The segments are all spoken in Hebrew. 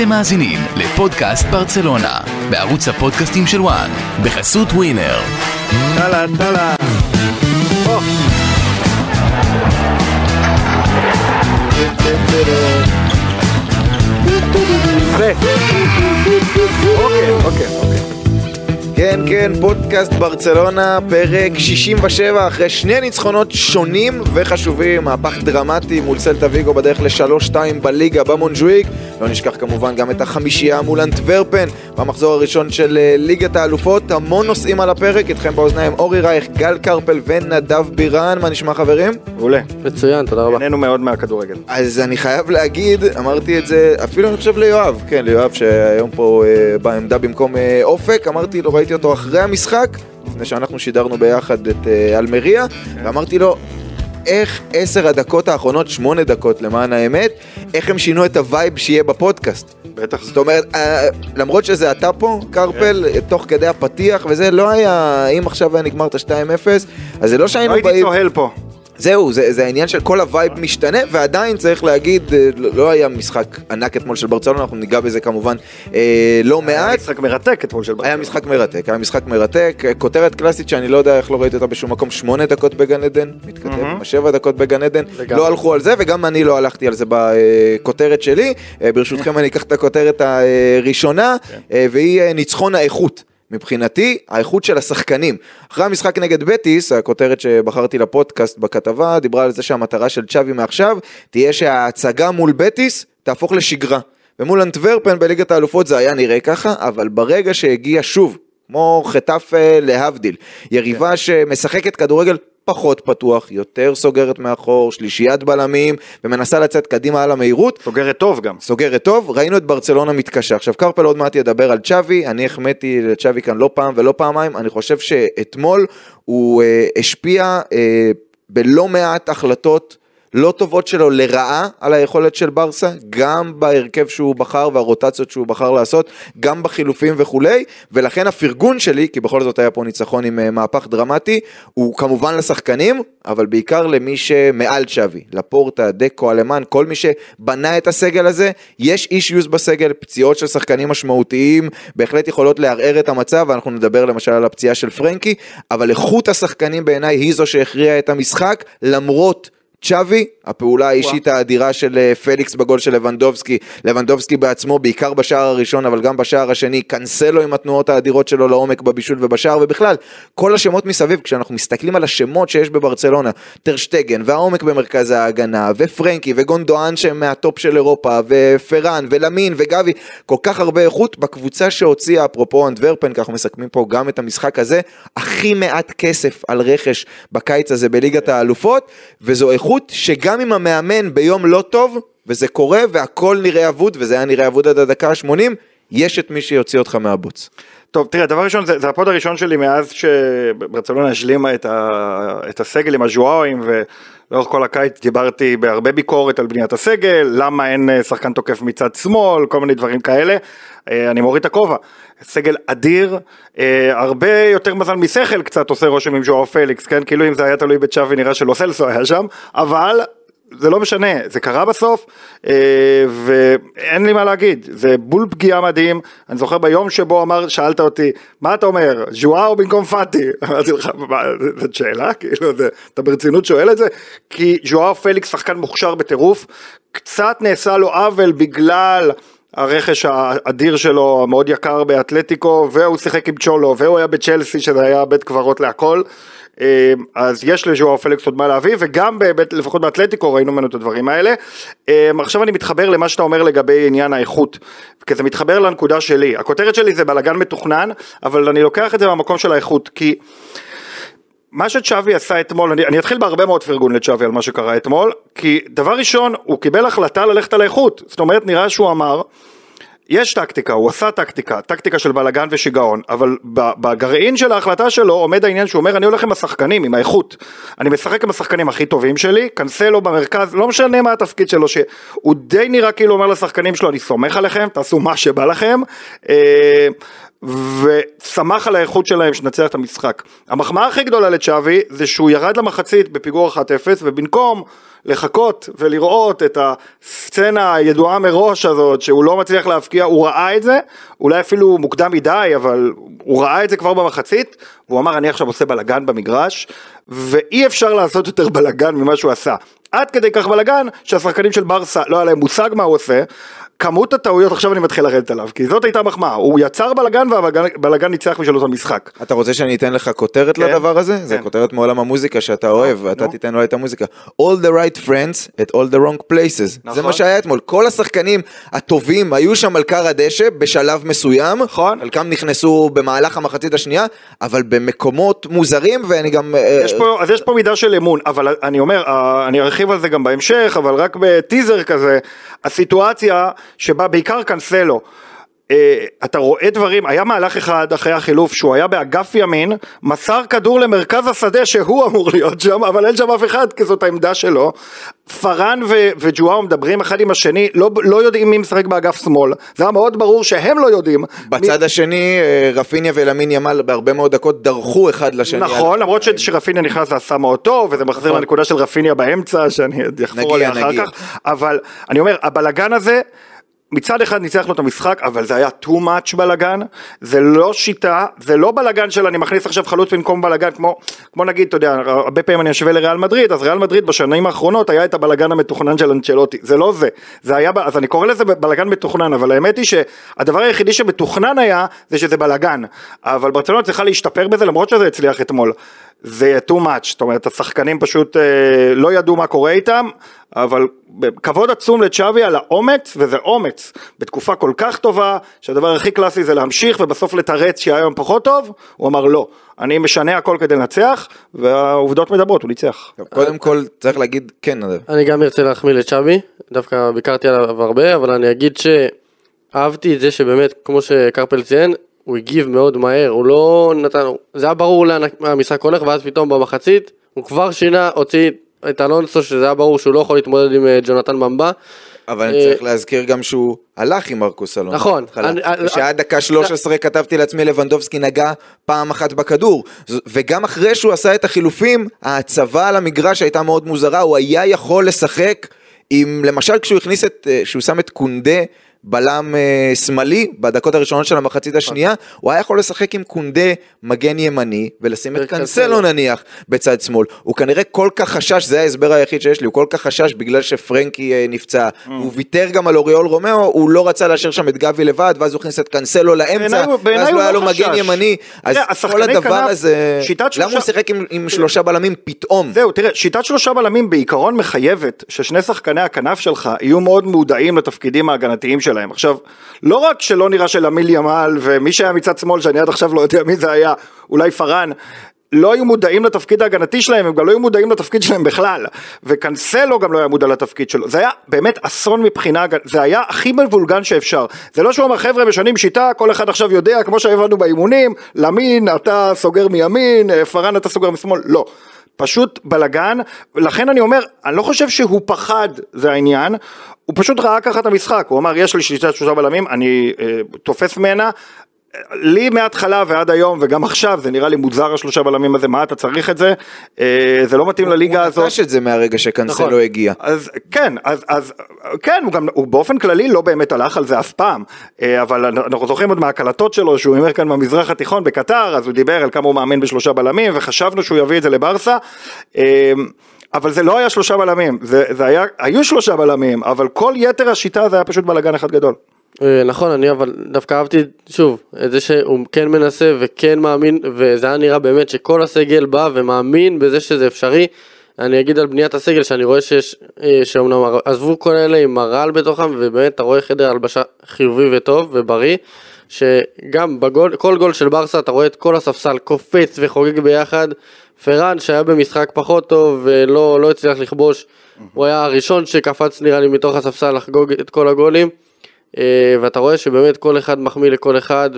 אתם מאזינים לפודקאסט ברצלונה, בערוץ הפודקאסטים של וואן, בחסות ווינר. אהלן, אהלן. אוקיי, אוקיי, אוקיי. כן, כן, פודקאסט ברצלונה, פרק 67, אחרי שני ניצחונות שונים וחשובים, מהפך דרמטי מול סלטה ויגו בדרך ל-3-2 בליגה במונג'וויק. לא נשכח כמובן גם את החמישייה מול אנטוורפן במחזור הראשון של אה, ליגת האלופות. המון נושאים על הפרק, איתכם באוזניים אורי רייך, גל קרפל ונדב בירן. מה נשמע חברים? מעולה. מצוין, תודה רבה. נהנינו מאוד מהכדורגל. אז אני חייב להגיד, אמרתי את זה אפילו אני חושב ליואב, כן ליואב שהיום פה אה, בעמדה במקום אה, אופק, אמרתי לו, ראיתי אותו אחרי המשחק, לפני שאנחנו שידרנו ביחד את אה, אלמריה, ואמרתי לו, איך עשר הדקות האחרונות, שמונה דקות למען האמת, איך הם שינו את ה vibe שיהיה בפודקאסט. בטח. זאת אומרת, אה, למרות שזה אתה פה, קרפל, כן. תוך כדי הפתיח וזה, לא היה, אם עכשיו היה נגמר את ה-2-0, אז זה לא שהיינו לא הייתי באים... צוהל פה. זהו, זה, זה העניין של כל ה vibe משתנה, ועדיין צריך להגיד, אה, לא לא היה משחק ענק אתמול של ברצלונה, אנחנו ניגע בזה כמובן אה, לא היה מעט. משחק מרתק אתמול של היה ברצלונה. משחק מרתק, היה משחק מרתק, אה, כותרת קלאסית שאני לא יודע איך לא ראיתי אותה בשום מקום, שמונה דקות בגן עדן, מתכתב עם השבע דקות בגן עדן. לא הלכו על זה וגם אני לא הלכתי על זה בכותרת שלי, אה, ברשותכם אני אקח את הכותרת הראשונה, אה, והיא ניצחון האיכות. מבחינתי, האיכות של השחקנים. אחרי המשחק נגד בטיס, הכותרת שבחרתי לפודקאסט בכתבה, דיברה על זה שהמטרה של צ'אבי מעכשיו, תהיה שההצגה מול בטיס תהפוך לשגרה. ומול אנטוורפן בליגת האלופות זה היה נראה ככה, אבל ברגע שהגיע שוב, כמו חטף אה, להבדיל, יריבה שמשחקת כדורגל פחות פתוח, יותר סוגרת מאחור, שלישיית בלמים, ומנסה לצאת קדימה על המהירות, סוגרת טוב גם. סוגרת טוב, ראינו את ברצלונה מתקשה. עכשיו קרפל עוד מעט ידבר על צ'אבי, אני החמאתי לצ'אבי כאן לא פעם ולא פעמיים, אני חושב שאתמול הוא אה, השפיע אה, בלא מעט החלטות לא טובות שלו לרעה על היכולת של ברסה, גם בהרכב שהוא בחר והרוטציות שהוא בחר לעשות, גם בחילופים וכולי, ולכן הפרגון שלי, כי בכל זאת היה פה ניצחון עם אה, מהפך דרמטי, הוא כמובן לשחקנים, אבל בעיקר למי שמעל צ'אבי, לפורטה, דקו, אלמן, כל מי שבנה את הסגל הזה, יש אישיוס בסגל, פציעות של שחקנים משמעותיים, בהחלט יכולות לערער את המצב, ואנחנו נדבר למשל על הפציעה של פרנקי, אבל איכות השחקנים בעיניי היא זו שהכריעה את המשחק, למרות צ'אבי, הפעולה האישית האדירה של אה, פליקס בגול של לבנדובסקי, לבנדובסקי בעצמו, בעיקר בשער הראשון, אבל גם בשער השני, קנסלו עם התנועות האדירות שלו לעומק בבישול ובשער, ובכלל, כל השמות מסביב, כשאנחנו מסתכלים על השמות שיש בברצלונה, טרשטגן, והעומק במרכז ההגנה, ופרנקי, וגונדואן שהם מהטופ של אירופה, ופרן, ולמין, וגבי, כל כך הרבה איכות בקבוצה שהוציאה, אפרופו אנטוורפן, כי אנחנו מסכמים פה גם את המשחק הזה, הכי מעט כסף על רכש בקיץ הזה בליגת האלופות, וזו איכות שגם אם המאמן ביום לא טוב, וזה קורה, והכל נראה אבוד, וזה היה נראה אבוד עד הדקה ה-80, יש את מי שיוציא אותך מהבוץ. טוב, תראה, דבר ראשון, זה, זה הפוד הראשון שלי מאז שברצלונה השלימה את, ה, את הסגל עם הז'ואואים, ולאורך כל הקיץ דיברתי בהרבה ביקורת על בניית הסגל, למה אין אה, שחקן התקפה מצד שמאל, כל מיני דברים כאלה. אה, אני מוריד את הכובע. סגל אדיר, אה, הרבה יותר מזל משכל קצת עושה רושם עם ז'ואאו פליקס, כן? כאילו אם זה היה תלוי בצ'אבי נראה שלו סלסו היה שם, אבל זה לא משנה, זה קרה בסוף, אה, ואין לי מה להגיד, זה בול פגיעה מדהים, אני זוכר ביום שבו אמר, שאלת אותי, מה אתה אומר, ז'ואר במקום פאטי? אמרתי לך, מה, זאת שאלה? כאילו, זה, אתה ברצינות שואל את זה? כי ז'ואר פליקס שחקן מוכשר בטירוף, קצת נעשה לו עוול בגלל... הרכש האדיר שלו, המאוד יקר באתלטיקו, והוא שיחק עם צ'ולו, והוא היה בצ'לסי, שזה היה בית קברות להכל. אה, אז יש לז'ואר פליקס עוד מה להביא, וגם בבית, לפחות באתלטיקו ראינו ממנו את הדברים האלה. אה, עכשיו אני מתחבר למה שאתה אומר לגבי עניין האיכות, כי זה מתחבר לנקודה שלי. הכותרת שלי זה בלאגן מתוכנן, אבל אני לוקח את זה מהמקום של האיכות, כי... מה שצ'אבי עשה אתמול, אני, אני אתחיל בהרבה מאוד פרגון לצ'אבי על מה שקרה אתמול, כי דבר ראשון, הוא קיבל החלטה ללכת על האיכות, זאת אומרת נראה שהוא אמר, יש טקטיקה, הוא עשה טקטיקה, טקטיקה של בלאגן ושיגעון, אבל בגרעין של ההחלטה שלו עומד העניין שהוא אומר אני הולך עם השחקנים, עם האיכות, אני משחק עם השחקנים הכי טובים שלי, קנסלו במרכז, לא משנה מה התפקיד שלו, שהוא די נראה כאילו אומר לשחקנים שלו אני סומך עליכם, תעשו מה שבא לכם, אה, ושמח על האיכות שלהם שנצח את המשחק. המחמאה הכי גדולה לצ'אבי זה שהוא ירד למחצית בפיגור 1-0 ובמקום לחכות ולראות את הסצנה הידועה מראש הזאת שהוא לא מצליח להבקיע, הוא ראה את זה, אולי אפילו מוקדם מדי, אבל הוא ראה את זה כבר במחצית, והוא אמר אני עכשיו עושה בלאגן במגרש, ואי אפשר לעשות יותר בלאגן ממה שהוא עשה. עד כדי כך בלאגן שהשחקנים של ברסה לא היה להם מושג מה הוא עושה, כמות הטעויות עכשיו אני מתחיל לרדת עליו, כי זאת הייתה מחמאה, הוא יצר בלאגן והבלאגן ניצח בשלוש המשחק. אתה רוצה שאני אתן לך כותרת כן, לדבר הזה? זה כן. כותרת מעולם המוזיקה שאתה אוהב, ואתה נו. תיתן לו את המוזיקה. All the right friends at all the wrong places. זה נכון. מה שהיה אתמול. כל השחקנים הטובים היו שם על כר הדשא בשלב מסוים. נכון. חלקם נכנסו במהלך המחצית השנייה, אבל במקומות מוזרים, ואני גם... אה, יש פה, אז יש פה מידה של אמון, אבל אני אומר, אה, אני ארחיב על זה גם בהמשך, אבל רק בטיזר כזה, הסיטואציה שבה בעיקר קאנסלו, אה, אתה רואה דברים, היה מהלך אחד אחרי החילוף שהוא היה באגף ימין, מסר כדור למרכז השדה שהוא אמור להיות שם, אבל אין שם אף אחד כי זאת העמדה שלו. פארן ו- וג'ואר מדברים אחד עם השני, לא, לא יודעים מי משחק באגף שמאל, זה היה מאוד ברור שהם לא יודעים. בצד השני, אה, רפיניה ולמין ימל בהרבה מאוד דקות דרכו אחד לשני. נכון, על- למרות ש- שרפיניה נכנס ועשה מאוד טוב, וזה מחזיר נכון. לנקודה של רפיניה באמצע, שאני נגיע, עליה אחר נגיע. כך, אבל אני אומר, הבלגן הזה, מצד אחד ניצחנו את המשחק, אבל זה היה too much בלגן, זה לא שיטה, זה לא בלגן של אני מכניס עכשיו חלוץ במקום בלגן, כמו, כמו נגיד, אתה יודע, הרבה פעמים אני אשווה לריאל מדריד, אז ריאל מדריד בשנים האחרונות היה את הבלגן המתוכנן של אנצ'לוטי, זה לא זה, זה היה, אז אני קורא לזה בלגן מתוכנן, אבל האמת היא שהדבר היחידי שמתוכנן היה, זה שזה בלגן, אבל ברצלונה צריכה להשתפר בזה, למרות שזה הצליח אתמול. זה too much, זאת אומרת השחקנים פשוט אה, לא ידעו מה קורה איתם, אבל כבוד עצום לצ'אבי על האומץ, וזה אומץ, בתקופה כל כך טובה, שהדבר הכי קלאסי זה להמשיך ובסוף לתרץ שהיה היום פחות טוב, הוא אמר לא, אני משנה הכל כדי לנצח, והעובדות מדברות, הוא ניצח. קודם כל, צריך להגיד, כן. אני גם ארצה להחמיא לצ'אבי, דווקא ביקרתי עליו הרבה, אבל אני אגיד שאהבתי את זה שבאמת, כמו שקרפל ציין, הוא הגיב מאוד מהר, הוא לא נתן, זה היה ברור לאן המשחק הולך, ואז פתאום במחצית, הוא כבר שינה, הוציא את אלונסו, שזה היה ברור שהוא לא יכול להתמודד עם אה, ג'ונתן במבה. אבל אה, צריך להזכיר גם שהוא הלך עם מרקוס אלון. נכון. אני- אני- ושעד דקה 13 כתבתי לעצמי לבנדובסקי נגע פעם אחת בכדור. וגם אחרי שהוא עשה את החילופים, ההצבה על המגרש הייתה מאוד מוזרה, הוא היה יכול לשחק עם, למשל כשהוא הכניס את, אה, כשהוא שם את קונדה. בלם אה, שמאלי בדקות הראשונות של המחצית השנייה, הוא היה יכול לשחק עם קונדה מגן ימני ולשים את. קנסלו נניח בצד שמאל. הוא כנראה כל כך חשש, זה ההסבר היחיד שיש לי, הוא כל כך חשש בגלל שפרנקי אה, נפצע. Mm. הוא ויתר גם על אוריול רומאו, הוא לא רצה להשאיר שם את גבי לבד, ואז הוא הכניס את קנסלו לאמצע, ואז לא היה לא לו מגן. ימני. אז כל הדבר הזה, למה שלושה- הוא שיחק עם- עם שלושה בלמים פתאום? זהו, תראה, שיטת שלושה בלמים בעיקרון מחייבת ששני שחקני הכנף שלך יהיו מאוד מודעים לתפקידים ההגנתיים שלהם. עכשיו, לא רק שלא נראה שלמיל ימל ומי שהיה מצד שמאל, שאני עד עכשיו לא יודע מי זה היה, אולי פארן, לא היו מודעים לתפקיד ההגנתי שלהם, הם גם לא היו מודעים לתפקיד שלהם בכלל. וקנסלו גם לא היה מודע לתפקיד שלו. זה היה באמת אסון מבחינה, זה היה הכי מבולגן שאפשר. זה לא שהוא אמר, חבר'ה, משנים שיטה, כל אחד עכשיו יודע, כמו שהבנו באימונים, למין, אתה סוגר מימין, אה, פארן אתה סוגר משמאל, לא. פשוט בלגן, לכן אני אומר, אני לא חושב שהוא פחד, זה העניין, הוא פשוט ראה ככה את המשחק, הוא אמר, יש לי שליטת שלושה בלמים, אני אה, תופס ממנה, לי מההתחלה ועד היום וגם עכשיו זה נראה לי מוזר השלושה בלמים הזה, מה אתה צריך את זה, אה, זה לא מתאים לליגה הוא הזאת. נטש את זה מהרגע שקנסלו נכון. הגיע. אז כן, אז, אז כן, הוא גם, הוא באופן כללי לא באמת הלך על זה אף פעם, אה, אבל אנחנו זוכרים עוד מהקלטות שלו שהוא הימר כאן במזרח התיכון בקטר, אז הוא דיבר על כמה הוא מאמין בשלושה בלמים, וחשבנו שהוא יביא את זה לברסה, אה, אבל זה לא היה שלושה בלמים, זה, זה היה, היו שלושה בלמים, אבל כל יתר השיטה זה היה פשוט בלאגן אחד גדול. אה, נכון, אני אבל דווקא אהבתי, שוב, את זה שהוא כן מנסה וכן מאמין, וזה היה נראה באמת שכל הסגל בא ומאמין בזה שזה אפשרי. אני אגיד על בניית הסגל שאני רואה שיש, אה, שאומנם עזבו כל אלה עם הרעל בתוכם, ובאמת אתה רואה חדר הלבשה חיובי וטוב ובריא, שגם בגול, כל גול של ברסה אתה רואה את כל הספסל קופץ וחוגג ביחד. פרן שהיה במשחק פחות טוב ולא לא הצליח לכבוש, הוא היה הראשון שקפץ נראה לי מתוך הספסל לחגוג את כל הגולים. אה, ואתה רואה שבאמת כל אחד מחמיא לכל אחד,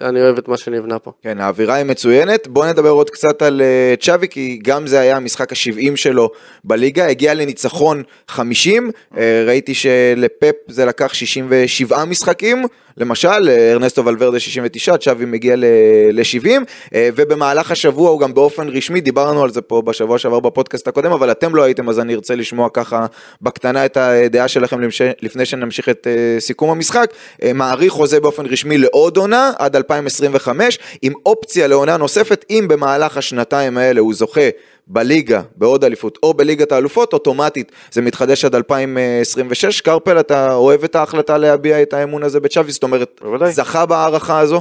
ואני אוהב את מה שנבנה פה. כן, האווירה היא מצוינת. בואו נדבר עוד קצת על uh, צ'אבי, כי גם זה היה המשחק ה-70 שלו בליגה, הגיע לניצחון 50, uh, ראיתי שלפפ זה לקח 67 משחקים. למשל, ארנסטו ולוורדה 69, צ'אבי מגיע ל-70, ובמהלך השבוע הוא גם באופן רשמי, דיברנו על זה פה בשבוע שעבר בפודקאסט הקודם, אבל אתם לא הייתם, אז אני ארצה לשמוע ככה בקטנה את הדעה שלכם לפני שנמשיך את אה, סיכום המשחק. אה, מאריך חוזה באופן רשמי לעוד עונה עד 2025, עם אופציה לעונה נוספת, אם במהלך השנתיים האלה הוא זוכה בליגה, בעוד אליפות, או בליגת האלופות, אוטומטית זה מתחדש עד 2026. קרפל, אתה אוהב את ההחלטה להביע את האמון הזה בצ'אבי? זאת אומרת, בוודאי. זכה בהערכה הזו?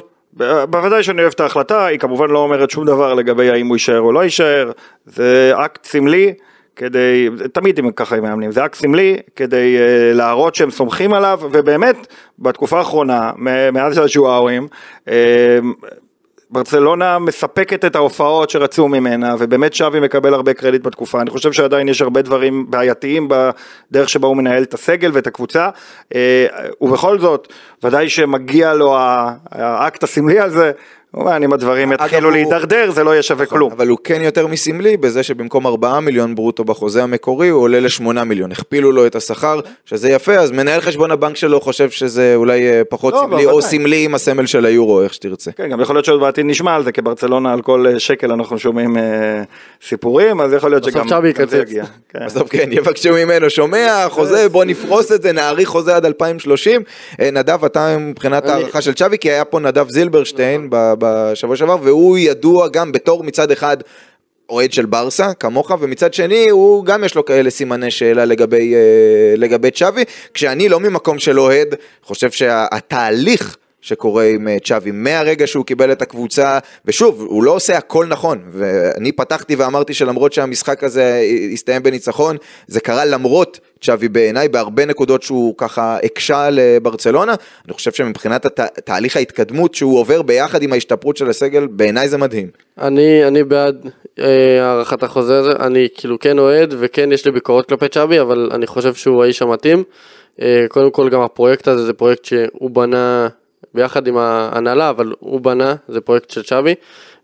בוודאי שאני אוהב את ההחלטה, היא כמובן לא אומרת שום דבר לגבי האם הוא יישאר או לא יישאר, זה אקט סמלי. כדי, תמיד הם ככה הם מאמנים, זה אקט סמלי כדי uh, להראות שהם סומכים עליו, ובאמת בתקופה האחרונה, מאז הז'וארים, uh, ברצלונה מספקת את ההופעות שרצו ממנה, ובאמת שווי מקבל הרבה קרדיט בתקופה. אני חושב שעדיין יש הרבה דברים בעייתיים בדרך שבה הוא מנהל את הסגל ואת הקבוצה, אה, ובכל זאת, ודאי שמגיע לו האקט הסמלי הזה, כמובן אם הדברים יתחילו להידרדר זה לא יהיה שווה נכון, כלום. אבל הוא כן יותר מסמלי בזה שבמקום 4 מיליון ברוטו בחוזה המקורי הוא עולה ל-8 מיליון, הכפילו לו את השכר, שזה יפה, אז מנהל חשבון הבנק שלו חושב שזה אולי אה, פחות לא, סמלי, לא, או. סמלי עם הסמל של היורו, איך שתרצה. כן, גם יכול להיות שעוד בעתיד נשמע על זה, כי ברצלונה על כל אה, שקל אנחנו שומעים אה, סיפורים, אז יכול להיות בסוף שגם זה יקצץ. יגיע. כן. בסוף כן, יבקשו ממנו, שומע, חוזה, בוא נפרוס את זה, נאריך חוזה עד 2030. אה, נדב, אתה מבחינת הערכה של צ'אבי, כי היה פה נדב זילברשטיין ב- בשבוע שעבר, והוא ידוע גם בתור מצד אחד אוהד של ברסה, כמוך, ומצד שני הוא גם יש לו כאלה סימני שאלה לגבי, אה, לגבי צ'אבי, כשאני לא ממקום של אוהד, חושב שהתהליך... שקורה עם אה, צ'אבי מהרגע שהוא קיבל את הקבוצה, ושוב, הוא לא עושה הכל נכון, ואני פתחתי ואמרתי שלמרות שהמשחק הזה הסתיים בניצחון, זה קרה למרות צ'אבי בעיניי, בהרבה נקודות שהוא ככה הקשה לברצלונה, אני חושב שמבחינת הת... תהליך ההתקדמות שהוא עובר ביחד עם ההשתפרות של הסגל, בעיניי זה מדהים. אני, אני בעד אה, הארכת החוזה הזה, אני כאילו כן אוהד וכן יש לי ביקורות כלפי צ'אבי, אבל אני חושב שהוא האיש המתאים. אה, קודם כל גם הפרויקט הזה זה פרויקט שהוא בנה ביחד עם ההנהלה, אבל הוא בנה, זה פרויקט של צ'אבי.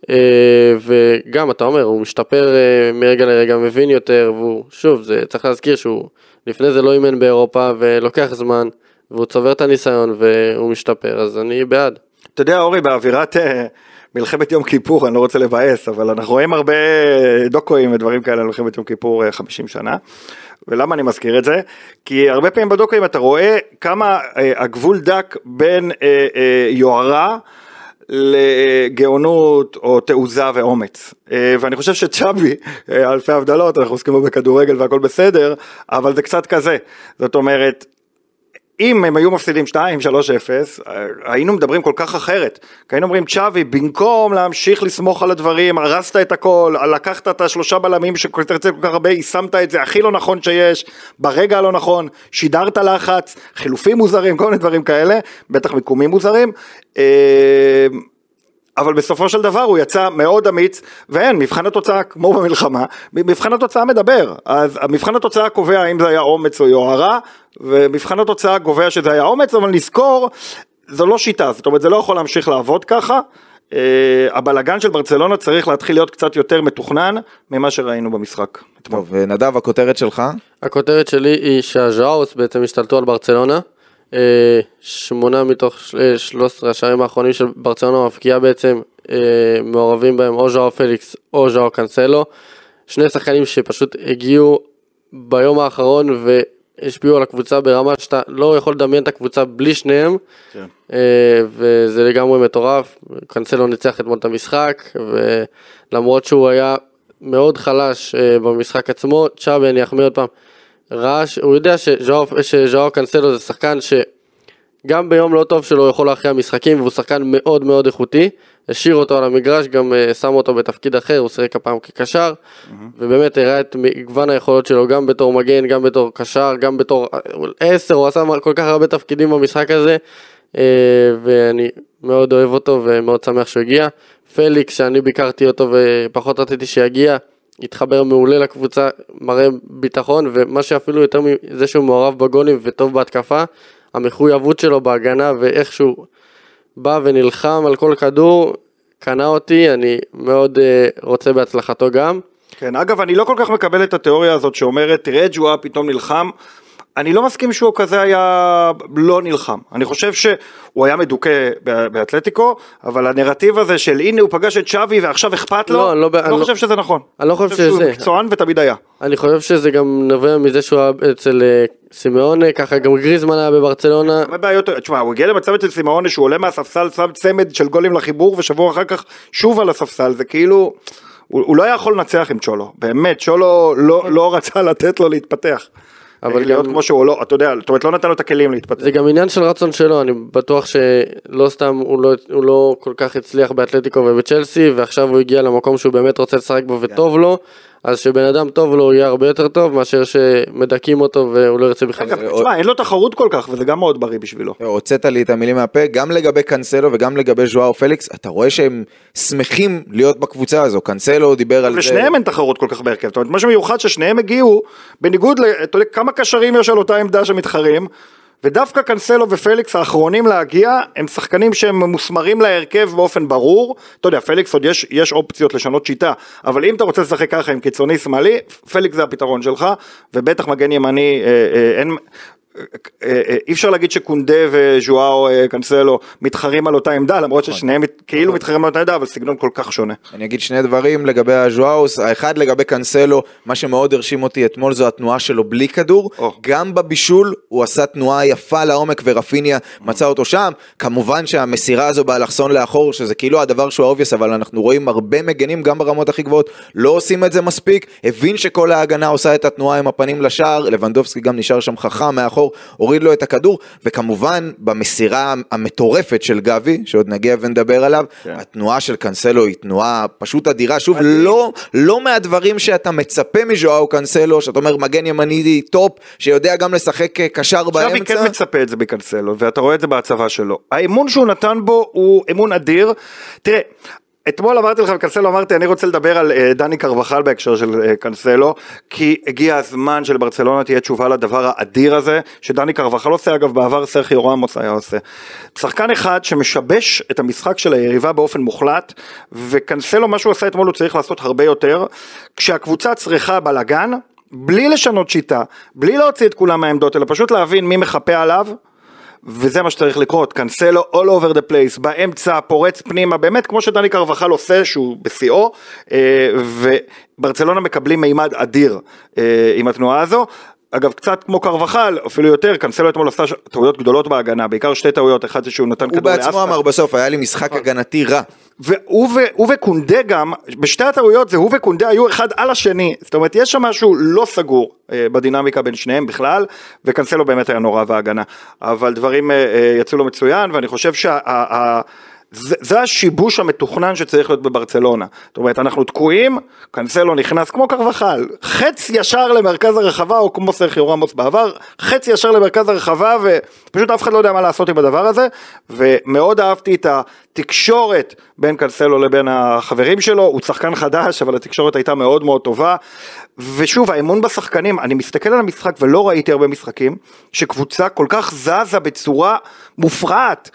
אה, וגם אתה אומר, הוא משתפר אה, מרגע לרגע, מבין יותר, והוא, שוב, זה, צריך להזכיר שהוא לפני זה לא אימן באירופה ולוקח זמן, והוא צובר את הניסיון והוא משתפר, אז אני בעד. אתה יודע אורי באווירת אה, מלחמת יום כיפור אני לא רוצה לבאס אבל אנחנו רואים הרבה דוקואים ודברים כאלה על מלחמת יום כיפור אה, 50 שנה. ולמה אני מזכיר את זה? כי הרבה פעמים בדוקואים אתה רואה כמה אה, הגבול דק בין אה, אה, יוהרה לגאונות או תעוזה ואומץ. אה, ואני חושב שצ'אבי, אה, אלפי הבדלות, אנחנו עוסקים בו בכדורגל והכל בסדר, אבל זה קצת כזה. זאת אומרת, אם הם היו מפסידים 2-3-0, היינו מדברים כל כך אחרת. כי היינו אומרים, צ'אבי, במקום להמשיך לסמוך על הדברים, הרסת את הכל, לקחת את השלושה בלמים שתרצה כל כך הרבה, יישמת את זה הכי לא נכון שיש, ברגע הלא נכון, שידרת לחץ, חילופים מוזרים, כל מיני דברים כאלה, בטח מיקומים מוזרים. אה, אבל בסופו של דבר הוא יצא מאוד אמיץ, ואין, מבחן התוצאה כמו במלחמה, מבחן התוצאה מדבר, אז מבחן התוצאה קובע האם זה היה אומץ או יוהרה, ומבחן התוצאה קובע שזה היה אומץ, אבל נזכור, זו לא שיטה, זאת אומרת זה לא יכול להמשיך לעבוד ככה, אה, הבלגן של ברצלונה צריך להתחיל להיות קצת יותר מתוכנן ממה שראינו במשחק. טוב, נדב, הכותרת שלך? הכותרת שלי היא שהז'אוס בעצם השתלטו על ברצלונה. אה, שמונה מתוך של- 13 השערים האחרונים של ברצלונה מבקיעה בעצם אה, מעורבים בהם או ז'או פליקס או ז'או קאנסלו. שני שחקנים שפשוט הגיעו ביום האחרון והשפיעו על הקבוצה ברמה שאתה לא יכול לדמיין את הקבוצה בלי שניהם. כן. אה, וזה לגמרי מטורף, קאנסלו ניצח אתמול את המשחק, ולמרות שהוא היה מאוד חלש אה, במשחק עצמו, צ'אבי אני אחמיא עוד פעם, ראה, ש- הוא יודע שז'או קאנסלו זה שחקן שגם ביום לא טוב שלו יכול להכריע משחקים, והוא שחקן מאוד מאוד איכותי, השאיר אותו על המגרש, גם אה, שם אותו בתפקיד אחר, הוא שיחק הפעם כקשר, ובאמת הראה את מגוון היכולות שלו, גם בתור מגן, גם בתור קשר, גם בתור עשר, הוא עשה כל כך הרבה תפקידים במשחק הזה. אה, ואני מאוד אוהב אותו ומאוד שמח שהוא הגיע. פליקס, שאני ביקרתי אותו ופחות רציתי שיגיע, התחבר מעולה לקבוצה, מראה ביטחון, ומה שאפילו יותר מזה שהוא מעורב בגולים וטוב בהתקפה, המחויבות שלו בהגנה ואיך שהוא בא ונלחם על כל כדור, קנה אותי, אני מאוד אה, רוצה בהצלחתו גם. כן, אגב, אני לא כל כך מקבל את התיאוריה הזאת שאומרת, תראה ג'ואה פתאום נלחם. אני לא מסכים שהוא כזה היה לא נלחם. אני חושב שהוא היה מדוכא באתלטיקו, אבל הנרטיב הזה של הנה הוא פגש את שווי ועכשיו אכפת לו, לא, אני לא- לא אני לא- חושב שזה נכון. אני לא חושב שהוא שזה. מקצוען ותמיד היה. אני חושב שזה גם נובע מזה שהוא היה אצל אה, סימאונה, ככה גם גריזמן היה בברצלונה. הרבה בעיות, תשמע, הוא הגיע למצב אצל סימאונה שהוא עולה מהספסל, שם צמד של גולים לחיבור, ושבוע אחר כך שוב על הספסל, זה כאילו, הוא, הוא לא היה יכול לנצח עם צ'ולו, באמת, צ'ולו לא, לא רצה לתת לו להתפתח. אבל להיות כמו שהוא, לא, אתה יודע, זאת אומרת, לא נתן לו את הכלים להתפתח. זה גם עניין של רצון שלו, אני בטוח שלא סתם הוא לא, הוא לא כל כך הצליח באתלטיקו ובצ'לסי, ועכשיו הוא הגיע למקום שהוא באמת רוצה לשחק בו וטוב לו, אז שבן אדם טוב לו יהיה הרבה יותר טוב מאשר שמדכאים אותו והוא לא ירצה בכלל. אגב, לשחק. תשמע, אין לו תחרות כל כך, וזה גם מאוד בריא בשבילו. הוצאת לי את המילים מהפה, גם לגבי קאנסלו וגם לגבי ז'ואר פליקס, אתה רואה שהם שמחים להיות בקבוצה הזו, קאנסלו דיבר על זה. לשניהם אין תחרות כל כך בהרכב, זאת אומרת, מה שמיוחד ששניהם הגיעו, בניגוד ל... אתה יודע כמה קשרים יש על אותה עמדה שמתחרים, ודווקא קנסלו ופליקס האחרונים להגיע, הם שחקנים שהם ממוסמרים להרכב באופן ברור, אתה יודע, פליקס עוד יש, יש אופציות לשנות שיטה, אבל אם אתה רוצה לשחק ככה עם קיצוני שמאלי, פליקס זה הפתרון שלך, ובטח מגן ימני, אה, אה, אין... אי אפשר להגיד שקונדה וז'ואאו אה, קנסלו מתחרים על אותה עמדה למרות ששניהם מת- כאילו מתחרים על אותה עמדה אבל סגנון כל כך שונה. אני אגיד שני דברים לגבי הז'ואאוס, האחד לגבי קאנסלו, מה שמאוד הרשים אותי אתמול זו התנועה שלו בלי כדור. גם בבישול הוא עשה תנועה יפה לעומק ורפיניה מצא אותו שם, כמובן שהמסירה הזו באלכסון לאחור, שזה כאילו הדבר שהוא ה obvious, אבל אנחנו רואים הרבה מגנים גם ברמות הכי גבוהות, לא עושים את זה מספיק, בזמן שכל ההגנה עושה את התנועה עם הפנים לשער, לבנדובסקי גם נשאר שם חכם מאחור, הוריד לו את הכדור, וכמובן במסירה המטורפת של גבי, שעוד נגיע ונדבר עליו, כן. התנועה של קאנסלו היא תנועה פשוט אדירה, שוב, לא, לא מהדברים שאתה מצפה מז'ואאו קאנסלו, שאתה אומר מגן ימני טופ, שיודע גם לשחק אה, קשר באמצע. היא כן מצפה את זה בקנסלו, ואתה רואה את זה בהצבה שלו. האמון שהוא נתן בו הוא אמון אדיר. תראה, אתמול אמרתי לך בקנסלו, אמרתי אני רוצה לדבר על אה, דני קרבחל בהקשר של אה, קנסלו, כי הגיע הזמן שלברצלונה תהיה תשובה לדבר האדיר הזה, שדני קרבחל עושה, אגב בעבר סרחיו רמוס היה עושה. שחקן אחד שמשבש את המשחק של היריבה באופן מוחלט, וקנסלו מה שהוא עשה אתמול הוא צריך לעשות הרבה יותר, כשהקבוצה צריכה בלאגן, בלי לשנות שיטה, בלי להוציא את כולם מהעמדות, אלא פשוט להבין מי מחפה עליו, וזה מה שצריך לקרות, קנסלו all over the place, באמצע, פורץ פנימה, באמת כמו שדני קרבחל עושה, שהוא בשיאו, אה, וברצלונה מקבלים מימד אדיר אה, עם התנועה הזו. אגב, קצת כמו קרבחל, אפילו יותר, קנסלו אתמול עשה טעויות גדולות בהגנה, בעיקר שתי טעויות, אחד זה שהוא נתן הוא כדור בעצמו לאספן. אמר בסוף, היה לי משחק הגנתי רע. והוא הוא וקונדה גם, בשתי הטעויות זה הוא וקונדה היו אחד על השני, זאת אומרת יש שם משהו לא סגור אה, בדינמיקה בין שניהם בכלל, וקנסלו באמת היה נורא בהגנה, אבל דברים אה, אה, יצאו לו מצוין, ואני חושב שה... זה, זה השיבוש המתוכנן שצריך להיות בברצלונה. זאת אומרת, אנחנו תקועים, קנסלו נכנס כמו קרבחל, חץ ישר למרכז הרחבה, או כמו סרחיו רמוס בעבר, חץ ישר למרכז הרחבה, ופשוט אף אחד לא יודע מה לעשות עם הדבר הזה, ומאוד אהבתי את התקשורת בין קנסלו לבין החברים שלו, הוא שחקן חדש, אבל התקשורת הייתה מאוד מאוד טובה, ושוב, האמון בשחקנים, אני מסתכל על המשחק ולא ראיתי הרבה משחקים, שקבוצה כל כך זזה בצורה מופרעת.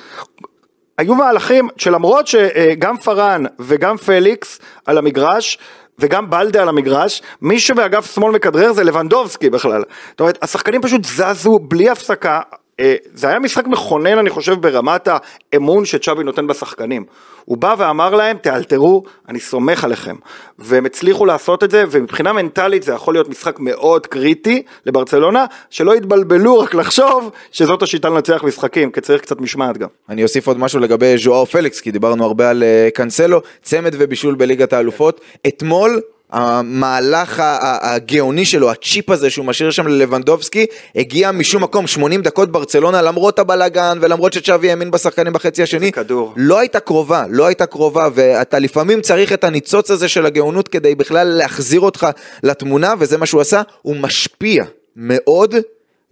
היו מהלכים שלמרות שגם פארן וגם פליקס על המגרש, וגם בלדה על המגרש, מי שבאגף שמאל מכדרר זה לבנדובסקי בכלל. זאת אומרת, השחקנים פשוט זזו בלי הפסקה. אה, זה היה משחק מכונן אני חושב ברמת האמון שצ'אבי נותן בשחקנים. הוא בא ואמר להם תאלתרו, אני סומך עליכם. והם הצליחו לעשות את זה ומבחינה מנטלית זה יכול להיות משחק מאוד קריטי לברצלונה, שלא יתבלבלו רק לחשוב שזאת השיטה לנצח משחקים, כי צריך קצת משמעת גם. אני אוסיף עוד משהו לגבי ז'ואר פליקס, כי דיברנו הרבה על אה, קאנסלו, צמד ובישול בליגת האלופות. אתמול המהלך הגאוני שלו, הצ'יפ הזה שהוא משאיר שם ללבנדובסקי, הגיע משום מקום, 80 דקות ברצלונה, למרות הבלאגן ולמרות שצ'אבי האמין בשחקנים בחצי השני, כדור. לא הייתה קרובה, לא הייתה קרובה, ואתה לפעמים צריך את הניצוץ הזה של הגאונות כדי בכלל להחזיר אותך לתמונה, וזה מה שהוא עשה, הוא משפיע מאוד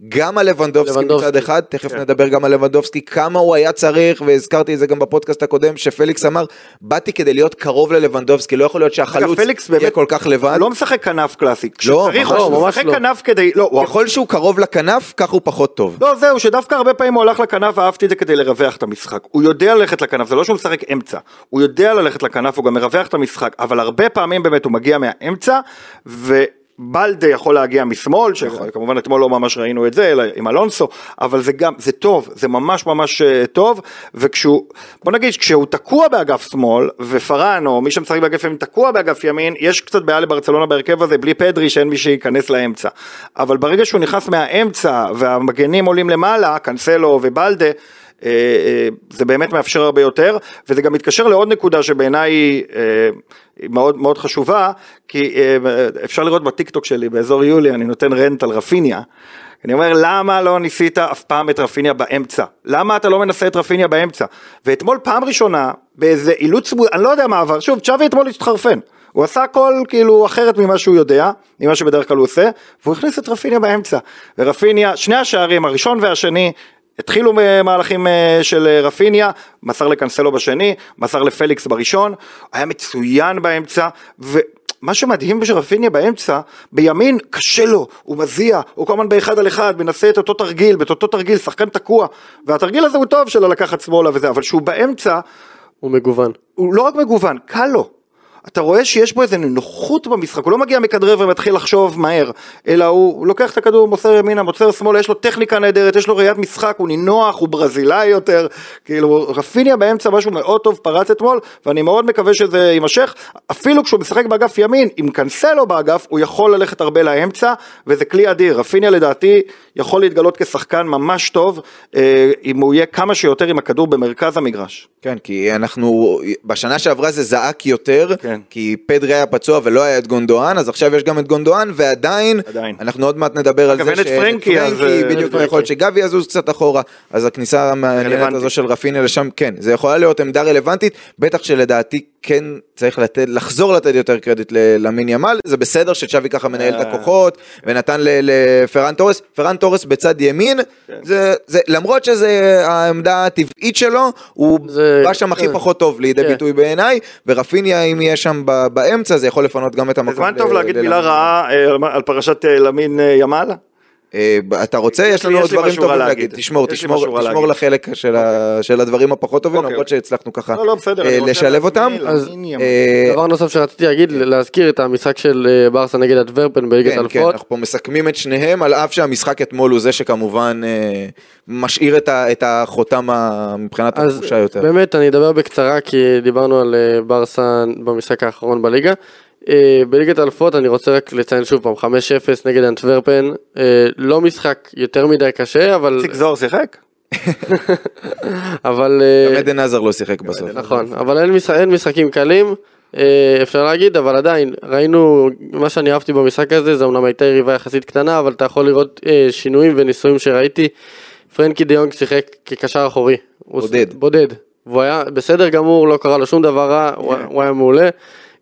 גם על לבנדובסקי. מצד אחד, תכף כן. נדבר גם על לבנדובסקי, כמה הוא היה צריך, והזכרתי את זה גם בפודקאסט הקודם, שפליקס אמר, באתי כדי להיות קרוב ללבנדובסקי, לא יכול להיות שהחלוץ יהיה כל כך לבד. הוא לא משחק כנף קלאסי. לא, ממש לא, ממש משחק לא. כנף כדי, לא, הוא ככל שהוא קרוב לכנף, כך הוא פחות טוב. לא, זהו, שדווקא הרבה פעמים הוא הלך לכנף ואהבתי את זה כדי לרווח את המשחק. הוא יודע ללכת לכנף, זה לא שהוא משחק אמצע. הוא יודע ללכת לכנף, הוא גם מרווח את המשחק, אבל הרבה פעמים באמת הוא מגיע מהאמצע, ובלדה יכול להגיע משמאל, שכמובן אתמול לא ממש ראינו את זה, אלא עם אלונסו, אבל זה גם, זה טוב, זה ממש ממש אה, טוב, וכשהוא, בוא נגיד, כשהוא תקוע באגף שמאל, ופארן, או מי שמשחק באגף ימין תקוע באגף ימין, יש קצת בעיה לברצלונה בהרכב הזה, בלי פדרי, שאין מי שייכנס לאמצע. אבל ברגע שהוא נכנס מהאמצע, והמגנים עולים למעלה, קנסלו ובלדה, זה באמת מאפשר הרבה יותר, וזה גם מתקשר לעוד נקודה שבעיניי היא אה, מאוד מאוד חשובה, כי אה, אפשר לראות בטיקטוק שלי באזור יולי, אני נותן רנט על רפיניה. אני אומר, למה לא ניסית אף פעם את רפיניה באמצע? למה אתה לא מנסה את רפיניה באמצע? ואתמול פעם ראשונה, באיזה אילוץ, אני לא יודע מה עבר, שוב, צ'אבי אתמול התחרפן. הוא עשה הכל כאילו אחרת ממה שהוא יודע, ממה שבדרך כלל הוא עושה, והוא הכניס את רפיניה באמצע. ורפיניה, שני השערים, הראשון והשני, התחילו מהלכים אה, של אה, רפיניה, מסר לקנסלו בשני, מסר לפליקס בראשון, היה מצוין באמצע, ומה שמדהים ברפיניה באמצע, בימין קשה לו, הוא מזיע, הוא כל הזמן באחד על אחד, מנסה את אותו תרגיל, ואת אותו תרגיל, שחקן תקוע, והתרגיל הזה הוא טוב שלו לקחת שמאלה וזה, אבל שהוא באמצע, הוא מגוון. הוא לא רק מגוון, קל לו. אתה רואה שיש בו איזה נינוחות במשחק, הוא לא מגיע מכדרר ומתחיל לחשוב מהר, אלא הוא, לוקח את הכדור, מוסר ימינה, מוסר שמאלה, יש לו טכניקה נהדרת, יש לו ראיית משחק, הוא נינוח, הוא ברזילאי יותר, כאילו רפיניה באמצע משהו מאוד טוב פרץ אתמול, ואני מאוד מקווה שזה יימשך, אפילו כשהוא משחק באגף ימין, עם קנסלו באגף, הוא יכול ללכת הרבה לאמצע, וזה כלי אדיר, רפיניה לדעתי יכול להתגלות כשחקן ממש טוב, אה, אם הוא יהיה כמה שיותר עם הכדור במרכז המגרש. כן, כי אנחנו, בשנה שעברה זה זעק יותר, כן. כי פדרי היה פצוע ולא היה את גונדואן, אז עכשיו יש גם את גונדואן, ועדיין, עדיין. אנחנו עוד מעט נדבר על זה אין את פרנקי, אז, אה, בדיוק. יכול להיות שגבי יזוז קצת אחורה, אז הכניסה המעניינת. הזו של רפיניה לשם, כן, זה יכולה להיות עמדה רלוונטית, בטח שלדעתי כן צריך לתת, לחזור לתת יותר קרדיט ל- למין ימל, זה בסדר שצ'אבי ככה מנהל את אה. הכוחות, ונתן ל- לפרן תורס, פרן תורס בצד ימין, כן. זה, זה, למרות שזה העמדה הטבעית שלו, הוא זה- בא שם הכי כן. פחות טוב לידי כן. ביטוי בעיניי, ורפיניה אם יהיה שם ב- באמצע זה יכול לפנות גם את זה המקום. זמן טוב להגיד מילה רעה אה, על פרשת אה, למין ימל? אה, אתה רוצה? יש לנו עוד דברים טובים להגיד. תשמור, תשמור. לחלק של ה- של הדברים הפחות טובים, אוקיי, למרות אוקיי. שהצלחנו ככה לא, לא, בסדר, אה, לשלב אותם. אה, דבר נוסף שרציתי להגיד, להזכיר את המשחק של ברסה נגד אדוורפן בליגת כן, כן, אלפות. אנחנו פה מסכמים את שניהם, על אף שהמשחק אתמול הוא זה שכמובן משאיר את החותם מבחינת התחושה יותר. באמת אני אדבר בקצרה כי דיברנו על ברסה במשחק האחרון בליגה. אה, בליגת אלפות אני רוצה רק לציין שוב פעם 5-0 נגד אנטוורפן, אה, לא משחק יותר מדי קשה אבל, איציק זוהר שיחק? אבל אה, גם עדן עזר לא שיחק בסוף. נכון, אבל אין, משחק, אין משחקים קלים, אפשר להגיד, אבל עדיין, ראינו, מה שאני אהבתי במשחק הזה, זה אמנם הייתה יריבה יחסית קטנה, אבל אתה יכול לראות אה, שינויים וניסויים שראיתי. פרנקי דה יונג שיחק כקשר אחורי. בודד. בודד. והוא היה בסדר גמור, לא קרה לו שום דבר רע, הוא, הוא היה מעולה.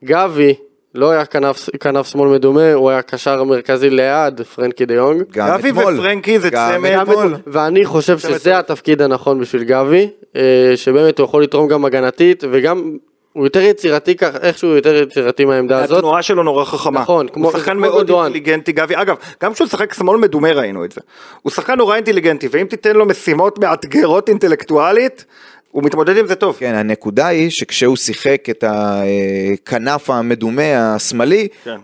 גבי, לא היה כנף, כנף שמאל מדומה, הוא היה קשר מרכזי ליד פרנקי דה יונג. גם גבי אתמול. ופרנקי זה צמד. אתמול. ואני חושב שזה התפקיד הנכון בשביל גבי, אה, שבאמת הוא יכול לתרום גם הגנתית וגם הוא יותר יצירתי ככה, איכשהו הוא יותר יצירתי מהעמדה הזאת. התנועה שלו נורא חכמה. נכון, כמו- הוא שחקן מאוד גונדואן. אינטליגנטי, גבי. אגב, גם כשהוא משחק שמאל מדומה ראינו את זה. הוא שחקן נורא אינטליגנטי, ואם תיתן לו משימות מאתגרות אינטלקטואלית, הוא מתמודד עם זה טוב. כן, הנקודה היא שכשהוא שיחק את הכנף המדומה השמאלי, כן.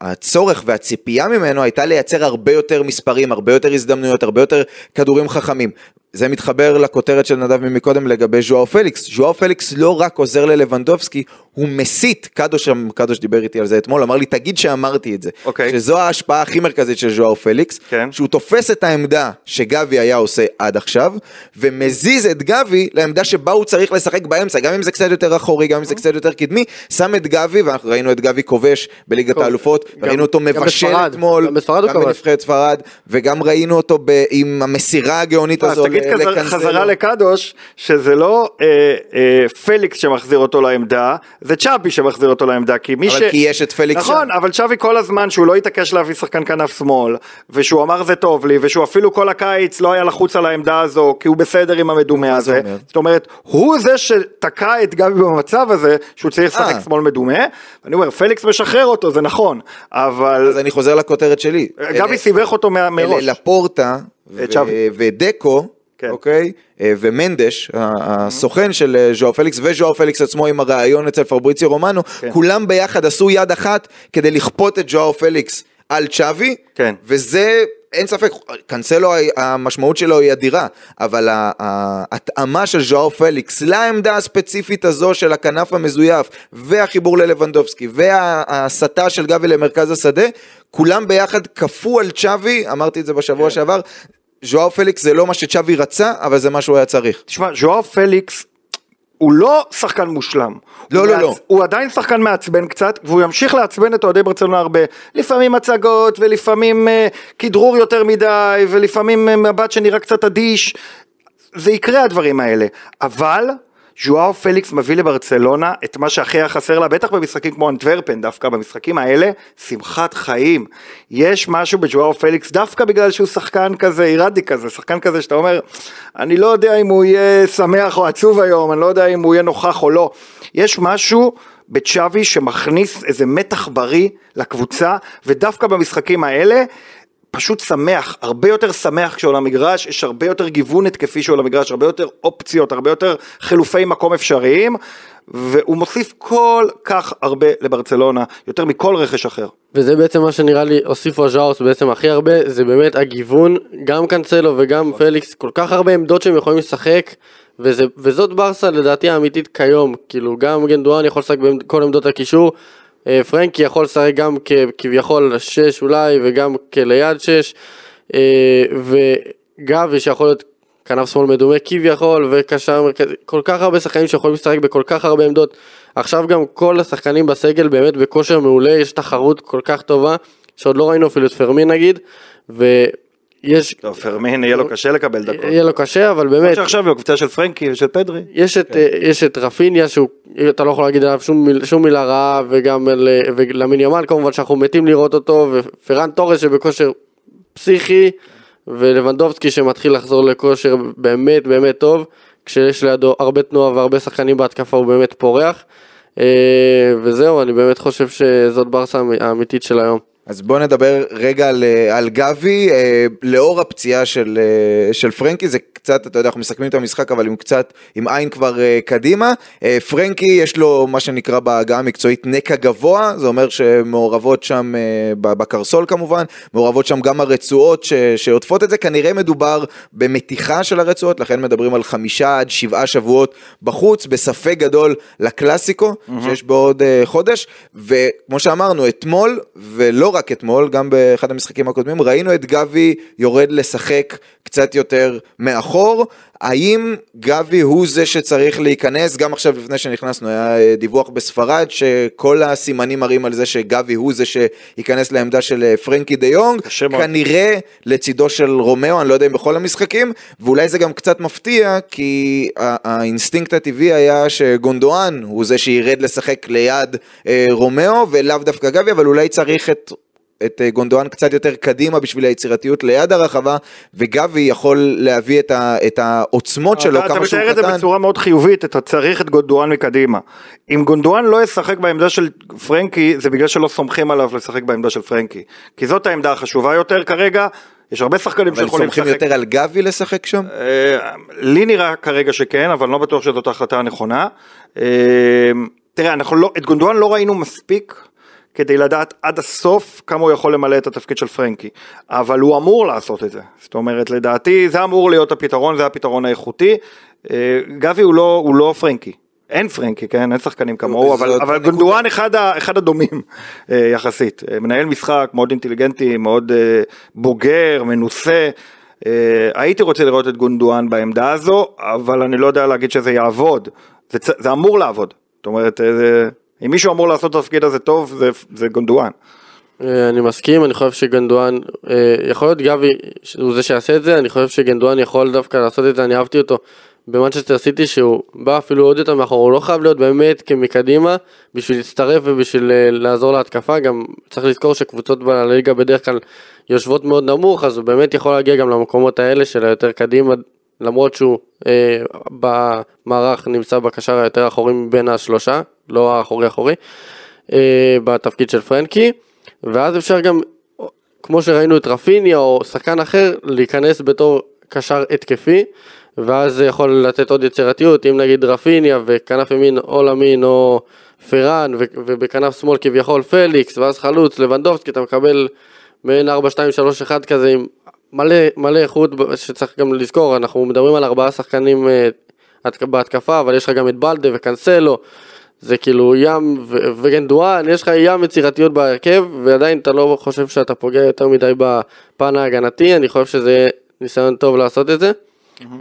הצורך והציפייה ממנו הייתה לייצר הרבה יותר מספרים, הרבה יותר הזדמנויות, הרבה יותר כדורים חכמים. זה מתחבר לכותרת של נדב מקודם לגבי ז'ואאו פליקס. ז'ואאו פליקס לא רק עוזר ללבנדובסקי, הוא מסיט, קדוש, קדוש דיבר איתי על זה אתמול, אמר לי תגיד שאמרתי את זה. אוקיי. שזו ההשפעה הכי מרכזית של ז'ואאו פליקס, כן. שהוא תופס את העמדה שגבי היה עושה עד עכשיו, ומזיז את גבי לעמדה שבה הוא צריך לשחק באמצע, גם אם זה קצת יותר אחורי, גם אם זה קצת יותר קדמי, שם את גבי, ואנחנו ראינו את גבי כובש בליגת. האלופות, ראינו אותו מבשל אתמול, גם. בנבחרת ספרד, וגם ראינו אותו עם המסירה הגאונית אז כזה- לקנסלו. חזרה לקדוש, שזה לא אה, אה, פליקס שמחזיר אותו לעמדה, זה צ'אבי שמחזיר אותו לעמדה, כי מי ש... אבל כי יש את פליקס נכון, שם. אבל צ'אבי כל הזמן שהוא לא התעקש להביא שחקן כנף שמאל, ושהוא אמר זה טוב לי, ושהוא אפילו כל הקיץ לא היה לחוץ על העמדה הזו, כי הוא בסדר עם המדומה זה הזה. זאת אומרת, הוא זה שתקע את גבי במצב הזה, שהוא צריך לשחק אה. שמאל מדומה, ואני אומר, פליקס משחרר אותו, זה נכון, אבל אז אני חוזר לכותרת שלי. גבי אלה- סיבך אותו מראש. לאפורטה צ'אבי. ודקו, כן. אוקיי? אה, ומנדש, ה- הסוכן של אה, ז'ואאו פליקס וז'ואאו פליקס עצמו עם הרעיון אצל פבריציו רומנו, כן. כולם ביחד עשו יד אחת כדי לכפות את ז'ואאו פליקס על צ'אבי, כן. וזה... אין ספק, קנסלו המשמעות שלו היא אדירה, אבל ההתאמה של ז'ואאו פליקס לעמדה הספציפית הזו של הכנף המזויף והחיבור ללבנדובסקי וההסטה של גבי למרכז השדה, כולם ביחד כפו על צ'אבי, אמרתי את זה בשבוע כן. שעבר, ז'ואאו פליקס זה לא מה שצ'אבי רצה, אבל זה מה שהוא היה צריך. תשמע, ז'ואאו פליקס הוא לא שחקן מושלם. לא, לא, מעצ- לא. הוא עדיין שחקן מעצבן קצת, והוא ימשיך לעצבן את אוהדי ברצלונה הרבה. לפעמים הצגות, ולפעמים אה, כדרור יותר מדי, ולפעמים אה, מבט שנראה קצת אדיש. זה יקרה הדברים האלה. אבל... ז'ואר פליקס מביא לברצלונה את מה שהכי היה חסר לה, בטח במשחקים כמו אנטוורפן, דווקא במשחקים האלה, שמחת חיים. יש משהו בז'ואר פליקס, דווקא בגלל שהוא שחקן כזה אירדי כזה, שחקן כזה שאתה אומר, אני לא יודע אם הוא יהיה שמח או עצוב היום, אני לא יודע אם הוא יהיה נוכח או לא. יש משהו בצ'אבי שמכניס איזה מתח בריא לקבוצה, ודווקא במשחקים האלה, פשוט שמח, הרבה יותר שמח כשהוא על המגרש, יש הרבה יותר גיוון התקפי שהוא על המגרש, הרבה יותר אופציות, הרבה יותר חילופי מקום אפשריים, והוא מוסיף כל כך הרבה לברצלונה, יותר מכל רכש אחר. וזה בעצם מה שנראה לי הוסיפו הז'אוס בעצם הכי הרבה, זה באמת הגיוון, גם קאנסלו וגם פליקס, כל כך הרבה עמדות שהם יכולים לשחק, וזה, וזאת ברסה לדעתי האמיתית כיום, כאילו גם גנדואן יכול לשחק בכל עמדות הקישור, פרנקי יכול לשחק גם כביכול שש אולי, וגם כליד שש, אה, וגבי שיכול להיות כנף שמאל מדומה כביכול, וקשר מרכזי, כל כך הרבה שחקנים שיכולים לשחק בכל כך הרבה עמדות. עכשיו גם כל השחקנים בסגל באמת בכושר מעולה, יש תחרות כל כך טובה, שעוד לא ראינו אפילו את פרמין נגיד, ויש, טוב, פרמין יהיה לו קשה לקבל דקות. יהיה לו קשה, אבל באמת, שעכשיו הוא בקבוצה של פרנקי ושל פדרי. יש את, אה, יש את רפיניה שהוא, אתה לא יכול להגיד עליו שום, מיל, שום מילה רעה, וגם על- ולמין ימל כמובן שאנחנו מתים לראות אותו, ופרן תורס שבכושר פסיכי, ולבנדובסקי שמתחיל לחזור לכושר באמת באמת טוב, כשיש לידו הרבה תנועה והרבה שחקנים בהתקפה הוא באמת פורח. אה, וזהו, אני באמת חושב שזאת ברסה האמיתית של היום. אז בואו נדבר רגע על, אה, על גבי, אה, לאור הפציעה של, אה, של פרנקי, זה קצת, אתה יודע, אנחנו מסכמים את המשחק, אבל עם קצת, עם עין כבר אה, קדימה. אה, פרנקי, יש לו מה שנקרא בהגעה המקצועית נקע גבוה, זה אומר שמעורבות שם, אה, בקרסול כמובן, מעורבות שם גם הרצועות ש, שעוטפות את זה, כנראה מדובר במתיחה של הרצועות, לכן מדברים על חמישה עד שבעה שבועות בחוץ, בספק גדול לקלאסיקו, שיש בעוד אה, חודש, וכמו שאמרנו, אתמול, ולא רק אתמול, גם באחד המשחקים הקודמים, ראינו את גבי יורד לשחק קצת יותר מאחור. האם גבי הוא זה שצריך להיכנס? גם עכשיו לפני שנכנסנו היה אה, דיווח בספרד שכל הסימנים מראים על זה שגבי הוא זה שייכנס לעמדה של אה, פרנקי דה יונג. כנראה לצידו של רומאו, אני לא יודע אם בכל המשחקים, ואולי זה גם קצת מפתיע, כי האינסטינקט הטבעי היה שגונדואן הוא זה שירד לשחק ליד אה, רומאו, ולאו דווקא גבי, אבל אולי צריך את... את אה, גונדואן קצת יותר קדימה בשביל היצירתיות ליד הרחבה, וגבי יכול להביא את, ה, את העוצמות שלו אתה, אתה כמה שהוא מתאר את זה קטן. בצורה מאוד חיובית, אתה צריך את גונדואן מקדימה. אם גונדואן לא ישחק בעמדה של פרנקי, זה בגלל שלא סומכים עליו לשחק בעמדה של פרנקי. כי זאת העמדה החשובה יותר כרגע, יש הרבה שחקנים אבל שיכולים סומכים לשחק. יותר על גבי לשחק שם? אה, לי נראה כרגע שכן, אבל לא בטוח שזאת ההחלטה הנכונה. אה, תראה, אנחנו לא, את גונדואן לא ראינו מספיק כדי לדעת עד הסוף כמה הוא יכול למלא את התפקיד של פרנקי, אבל הוא אמור לעשות את זה. זאת אומרת, לדעתי זה אמור להיות הפתרון, זה הפתרון האיכותי. אה, גבי הוא לא, הוא לא פרנקי. אין פרנקי, כן? אין שחקנים כמוהו, אבל, זאת אבל הנקודה. גונדואן אחד, אחד הדומים אה, יחסית. אה, מנהל משחק מאוד אינטליגנטי, מאוד בוגר, מנוסה. הייתי רוצה לראות את גונדואן בעמדה הזו, אבל אני לא יודע להגיד שזה יעבוד. זה, זה אמור לעבוד. זאת אומרת, זה, אם מישהו אמור לעשות את התפקיד הזה טוב, זה, זה גונדואן. אה, אני מסכים, אני חושב שגנדואן, אה, יכול להיות גבי הוא זה שיעשה את זה, אני חושב שגנדואן יכול דווקא לעשות את זה, אני אהבתי אותו במנצ'סטר סיטי שהוא בא אפילו עוד יותר מאחור, הוא לא חייב להיות באמת כמקדימה בשביל להצטרף ובשביל אה, לעזור להתקפה, גם צריך לזכור שקבוצות בליגה בדרך כלל יושבות מאוד נמוך, אז הוא באמת יכול להגיע גם למקומות האלה של היותר קדימה, למרות שהוא אה, במערך נמצא בקשר היותר אחורי מבין השלושה, לא האחורי אחורי, אה, בתפקיד של פרנקי, ואז אפשר גם, כמו שראינו את רפיניה או שחקן אחר, להיכנס בתור קשר התקפי, ואז זה יכול לתת עוד יצירתיות, אם נגיד רפיניה וכנף ימין או למין או פראן ובכנף שמאל כביכול פליקס, ואז חלוץ לבנדובסקי, אתה מקבל מעין 4, 2, 3, 1 כזה עם מלא, מלא איכות שצריך גם לזכור, אנחנו מדברים על ארבעה שחקנים אה, התק- בהתקפה, אבל יש לך גם את בלדה וקנסלו, זה כאילו ים וגנדואן, יש לך ים יצירתיות בהרכב, ועדיין אתה לא חושב שאתה פוגע יותר מדי בפן ההגנתי, אני חושב שזה ניסיון טוב לעשות את זה.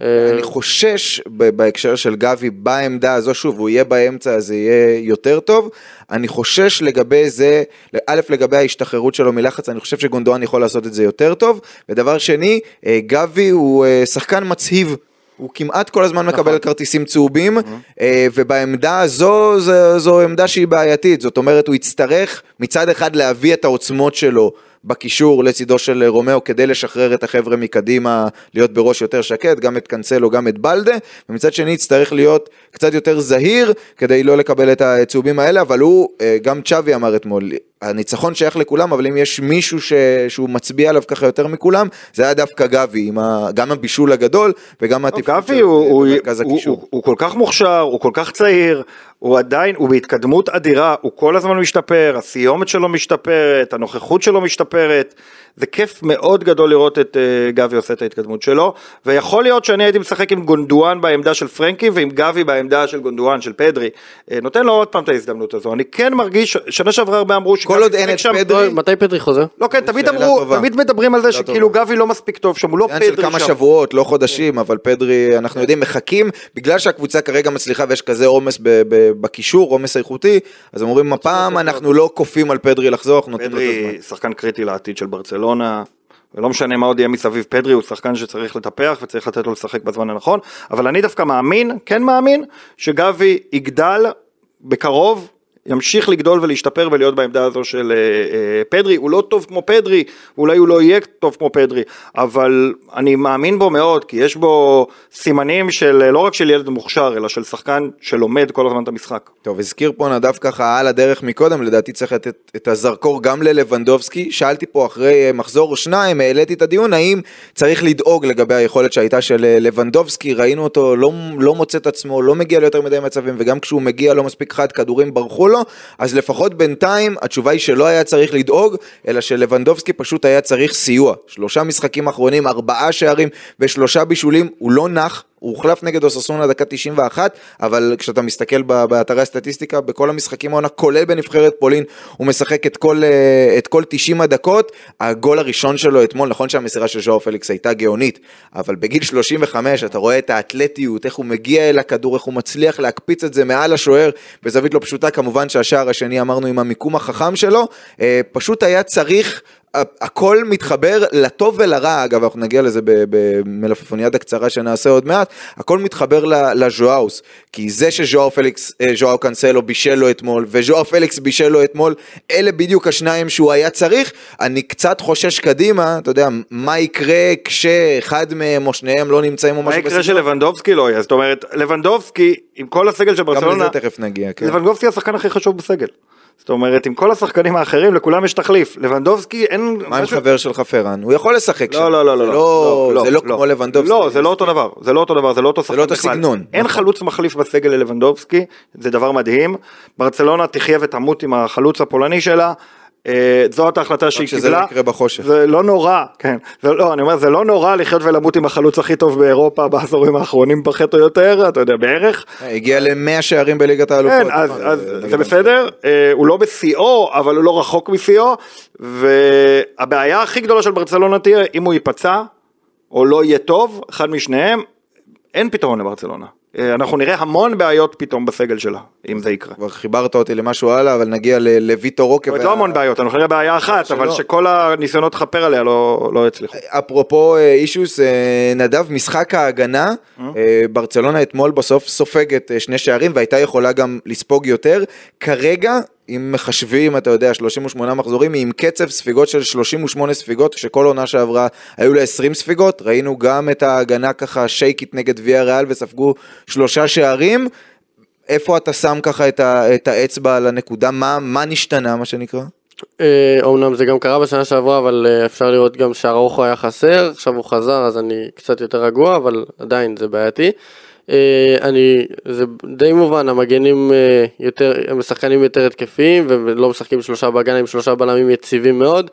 אה, אני חושש בהקשר של גבי בעמדה הזו, שוב, הוא יהיה באמצע אז זה יהיה יותר טוב. אני חושש לגבי זה, א', לגבי ההשתחררות שלו מלחץ, אני חושב שגונדואן יכול לעשות את זה יותר טוב. ודבר שני, אה, גבי הוא אה, שחקן מצהיב. הוא כמעט כל הזמן מקבל כרטיסים צהובים, אה, ובעמדה הזו, זו, זו עמדה שהיא בעייתית. זאת אומרת, הוא יצטרך מצד אחד להביא את העוצמות שלו בקישור לצידו של רומאו כדי לשחרר את החבר'ה מקדימה, להיות בראש יותר שקט, גם את קאנסלו, גם את בלדה, ומצד שני יצטרך להיות קצת יותר זהיר כדי לא לקבל את הצהובים האלה, אבל הוא, אה, גם צ'אבי אמר אתמול, הניצחון שייך לכולם, אבל אם יש מישהו ש... שהוא מצביע עליו ככה יותר מכולם, זה היה דווקא גבי, ה... גם הבישול הגדול וגם לא, גבי הוא, הוא, הוא, הקישור. הוא, הוא כל כך מוכשר, הוא כל כך צעיר, הוא עדיין, הוא בהתקדמות אדירה, הוא כל הזמן משתפר, הסיומת שלו משתפרת, הנוכחות שלו משתפרת, זה כיף מאוד גדול לראות את uh, גבי עושה את ההתקדמות שלו, ויכול להיות שאני הייתי משחק עם גונדואן בעמדה של פרנקי ועם גבי בעמדה של גונדואן, של פדרי, uh, נותן לו עוד פעם את ההזדמנות הזו, אני כן מרגיש, שנה שעברה הרבה אמרו כל עוד אין את פדרי, מתי פדרי חוזר? לא כן, תמיד אמרו, טובה. תמיד מדברים על זה שכאילו טובה. גבי לא מספיק טוב שם, הוא לא עניין של פדרי כמה שם. שבועות, לא חודשים, אבל פדרי, אנחנו יודעים, מחכים, בגלל שהקבוצה כרגע מצליחה ויש כזה עומס ב- ב- בקישור, עומס איכותי, אז אומרים, הפעם אנחנו לא כופים על פדרי לחזור, אנחנו נותנים לו את הזמן. פדרי שחקן קריטי לעתיד של ברצלונה, ולא משנה מה עוד יהיה מסביב פדרי, הוא שחקן שצריך לטפח וצריך לתת לו לשחק בזמן הנכון, אבל אני דווקא מאמין, כן מאמין, שגבי יגדל בקרוב. ימשיך לגדול ולהשתפר ולהיות בעמדה הזו של אה, אה, פדרי, הוא לא טוב כמו פדרי, אולי הוא לא יהיה טוב כמו פדרי, אבל אני מאמין בו מאוד, כי יש בו סימנים של אה, לא רק של ילד מוכשר, אלא של שחקן שלומד כל הזמן את המשחק. טוב, הזכיר פה נדב ככה על הדרך מקודם, לדעתי צריך לתת את הזרקור גם ללבנדובסקי. שאלתי פה אחרי מחזור או שניים, העליתי את הדיון, האם צריך לדאוג לגבי היכולת שהייתה של לבנדובסקי, ראינו אותו לא, לא מוצא את עצמו, לא מגיע ליותר מדי מצבים, וגם כשהוא מגיע לא מספיק חד, כדורים ברחו לו, אז לפחות בינתיים התשובה היא שלא היה צריך לדאוג, אלא שלבנדובסקי פשוט היה צריך סיוע. שלושה משחקים אחרונים, ארבעה שערים ושלושה בישולים, הוא לא נח. הוא הוחלף נגד אוססונה דקה 91, אבל כשאתה מסתכל באתרי הסטטיסטיקה, בכל המשחקים העונה, כולל בנבחרת פולין, הוא משחק את כל, אה, את כל 90 הדקות. הגול הראשון שלו אתמול, נכון שהמסירה של ז'או פליקס הייתה גאונית, אבל בגיל 35 אתה רואה את האתלטיות, איך הוא מגיע אל הכדור, איך הוא מצליח להקפיץ את זה מעל השוער, בזווית לא פשוטה, כמובן שהשער השני אמרנו עם המיקום החכם שלו, אה, פשוט היה צריך... הכל מתחבר לטוב ולרע, אגב אנחנו נגיע לזה ב- במלפפוניאדה קצרה שנעשה עוד מעט, הכל מתחבר ל- לז'ואוס, כי זה שז'ואו פליקס, אה, ז'ואו קאנסלו בישל לו אתמול, וז'ואו פליקס בישל לו אתמול, אלה בדיוק השניים שהוא היה צריך, אני קצת חושש קדימה, אתה יודע, מה יקרה כשאחד מהם או שניהם לא נמצאים או מה משהו יקרה שלבנדובסקי לא יהיה? זאת אומרת, לבנדובסקי, עם כל הסגל של גם ברצלונה, לזה תכף נגיע, כן. לבנדובסקי השחקן הכי חשוב בסגל. זאת אומרת, עם כל השחקנים האחרים, לכולם יש תחליף. לבנדובסקי אין... מה עם חבר שלך פרן? הוא יכול לשחק שם. לא, לא, לא, זה לא, לא, זה לא כמו לבנדובסקי. לא, זה לא אותו דבר, זה לא אותו דבר, זה לא אותו שחקן לא אותו בכלל. סגנון, אין נכון. חלוץ מחליף בסגל ללבנדובסקי, זה דבר מדהים. ברצלונה תחיה ותמות עם החלוץ הפולני שלה. אה, זאת ההחלטה שהיא קיבלה. שזה לא יקרה בחושך. זה לא נורא, כן. זה לא, אני אומר, זה לא נורא לחיות ולמות עם החלוץ הכי טוב באירופה בעשורים האחרונים פחות או יותר, אתה יודע, בערך. הגיע ל-100 שערים בליגת האלופות. כן, אז, נכון, אז זה בסדר, אה, הוא לא בשיאו, אבל הוא לא רחוק משיאו, והבעיה הכי גדולה של ברצלונה תהיה, אם הוא ייפצע, או לא יהיה טוב, אחד משניהם, אין פתרון לברצלונה. אה, אנחנו נראה המון בעיות פתאום בסגל שלה. אם זה יקרה. כבר חיברת אותי למשהו הלאה, אבל נגיע לויטו רוקה. וה- לא המון בעיות, אנחנו נראה בעיה אחת, שלא. אבל שכל הניסיונות לכפר עליה לא לא הצליחו. אפרופו אה, אישוס, אה, נדב, משחק ההגנה, אה, ברצלונה אתמול בסוף סופגת אה, שני שערים והייתה יכולה גם לספוג יותר. כרגע, אם מחשבים, אתה יודע, 38 מחזורים, היא עם קצב ספיגות של 38 ספיגות, כשכל עונה שעברה היו לה 20 ספיגות. ראינו גם את ההגנה ככה שייקית נגד ויה ריאל וספגו שלושה שערים. איפה אתה שם ככה את, ה, את האצבע על הנקודה? מה, מה נשתנה, מה שנקרא? אה, אומנם זה גם קרה בשנה שעברה, אבל אה, אפשר לראות גם שהראוכו היה חסר, עכשיו הוא חזר אז אני קצת יותר רגוע, אבל עדיין זה בעייתי. אה, אני, זה די מובן, המגנים אה, יותר, הם שחקנים יותר התקפיים, ולא משחקים שלושה בהגנה עם שלושה בלמים יציבים מאוד.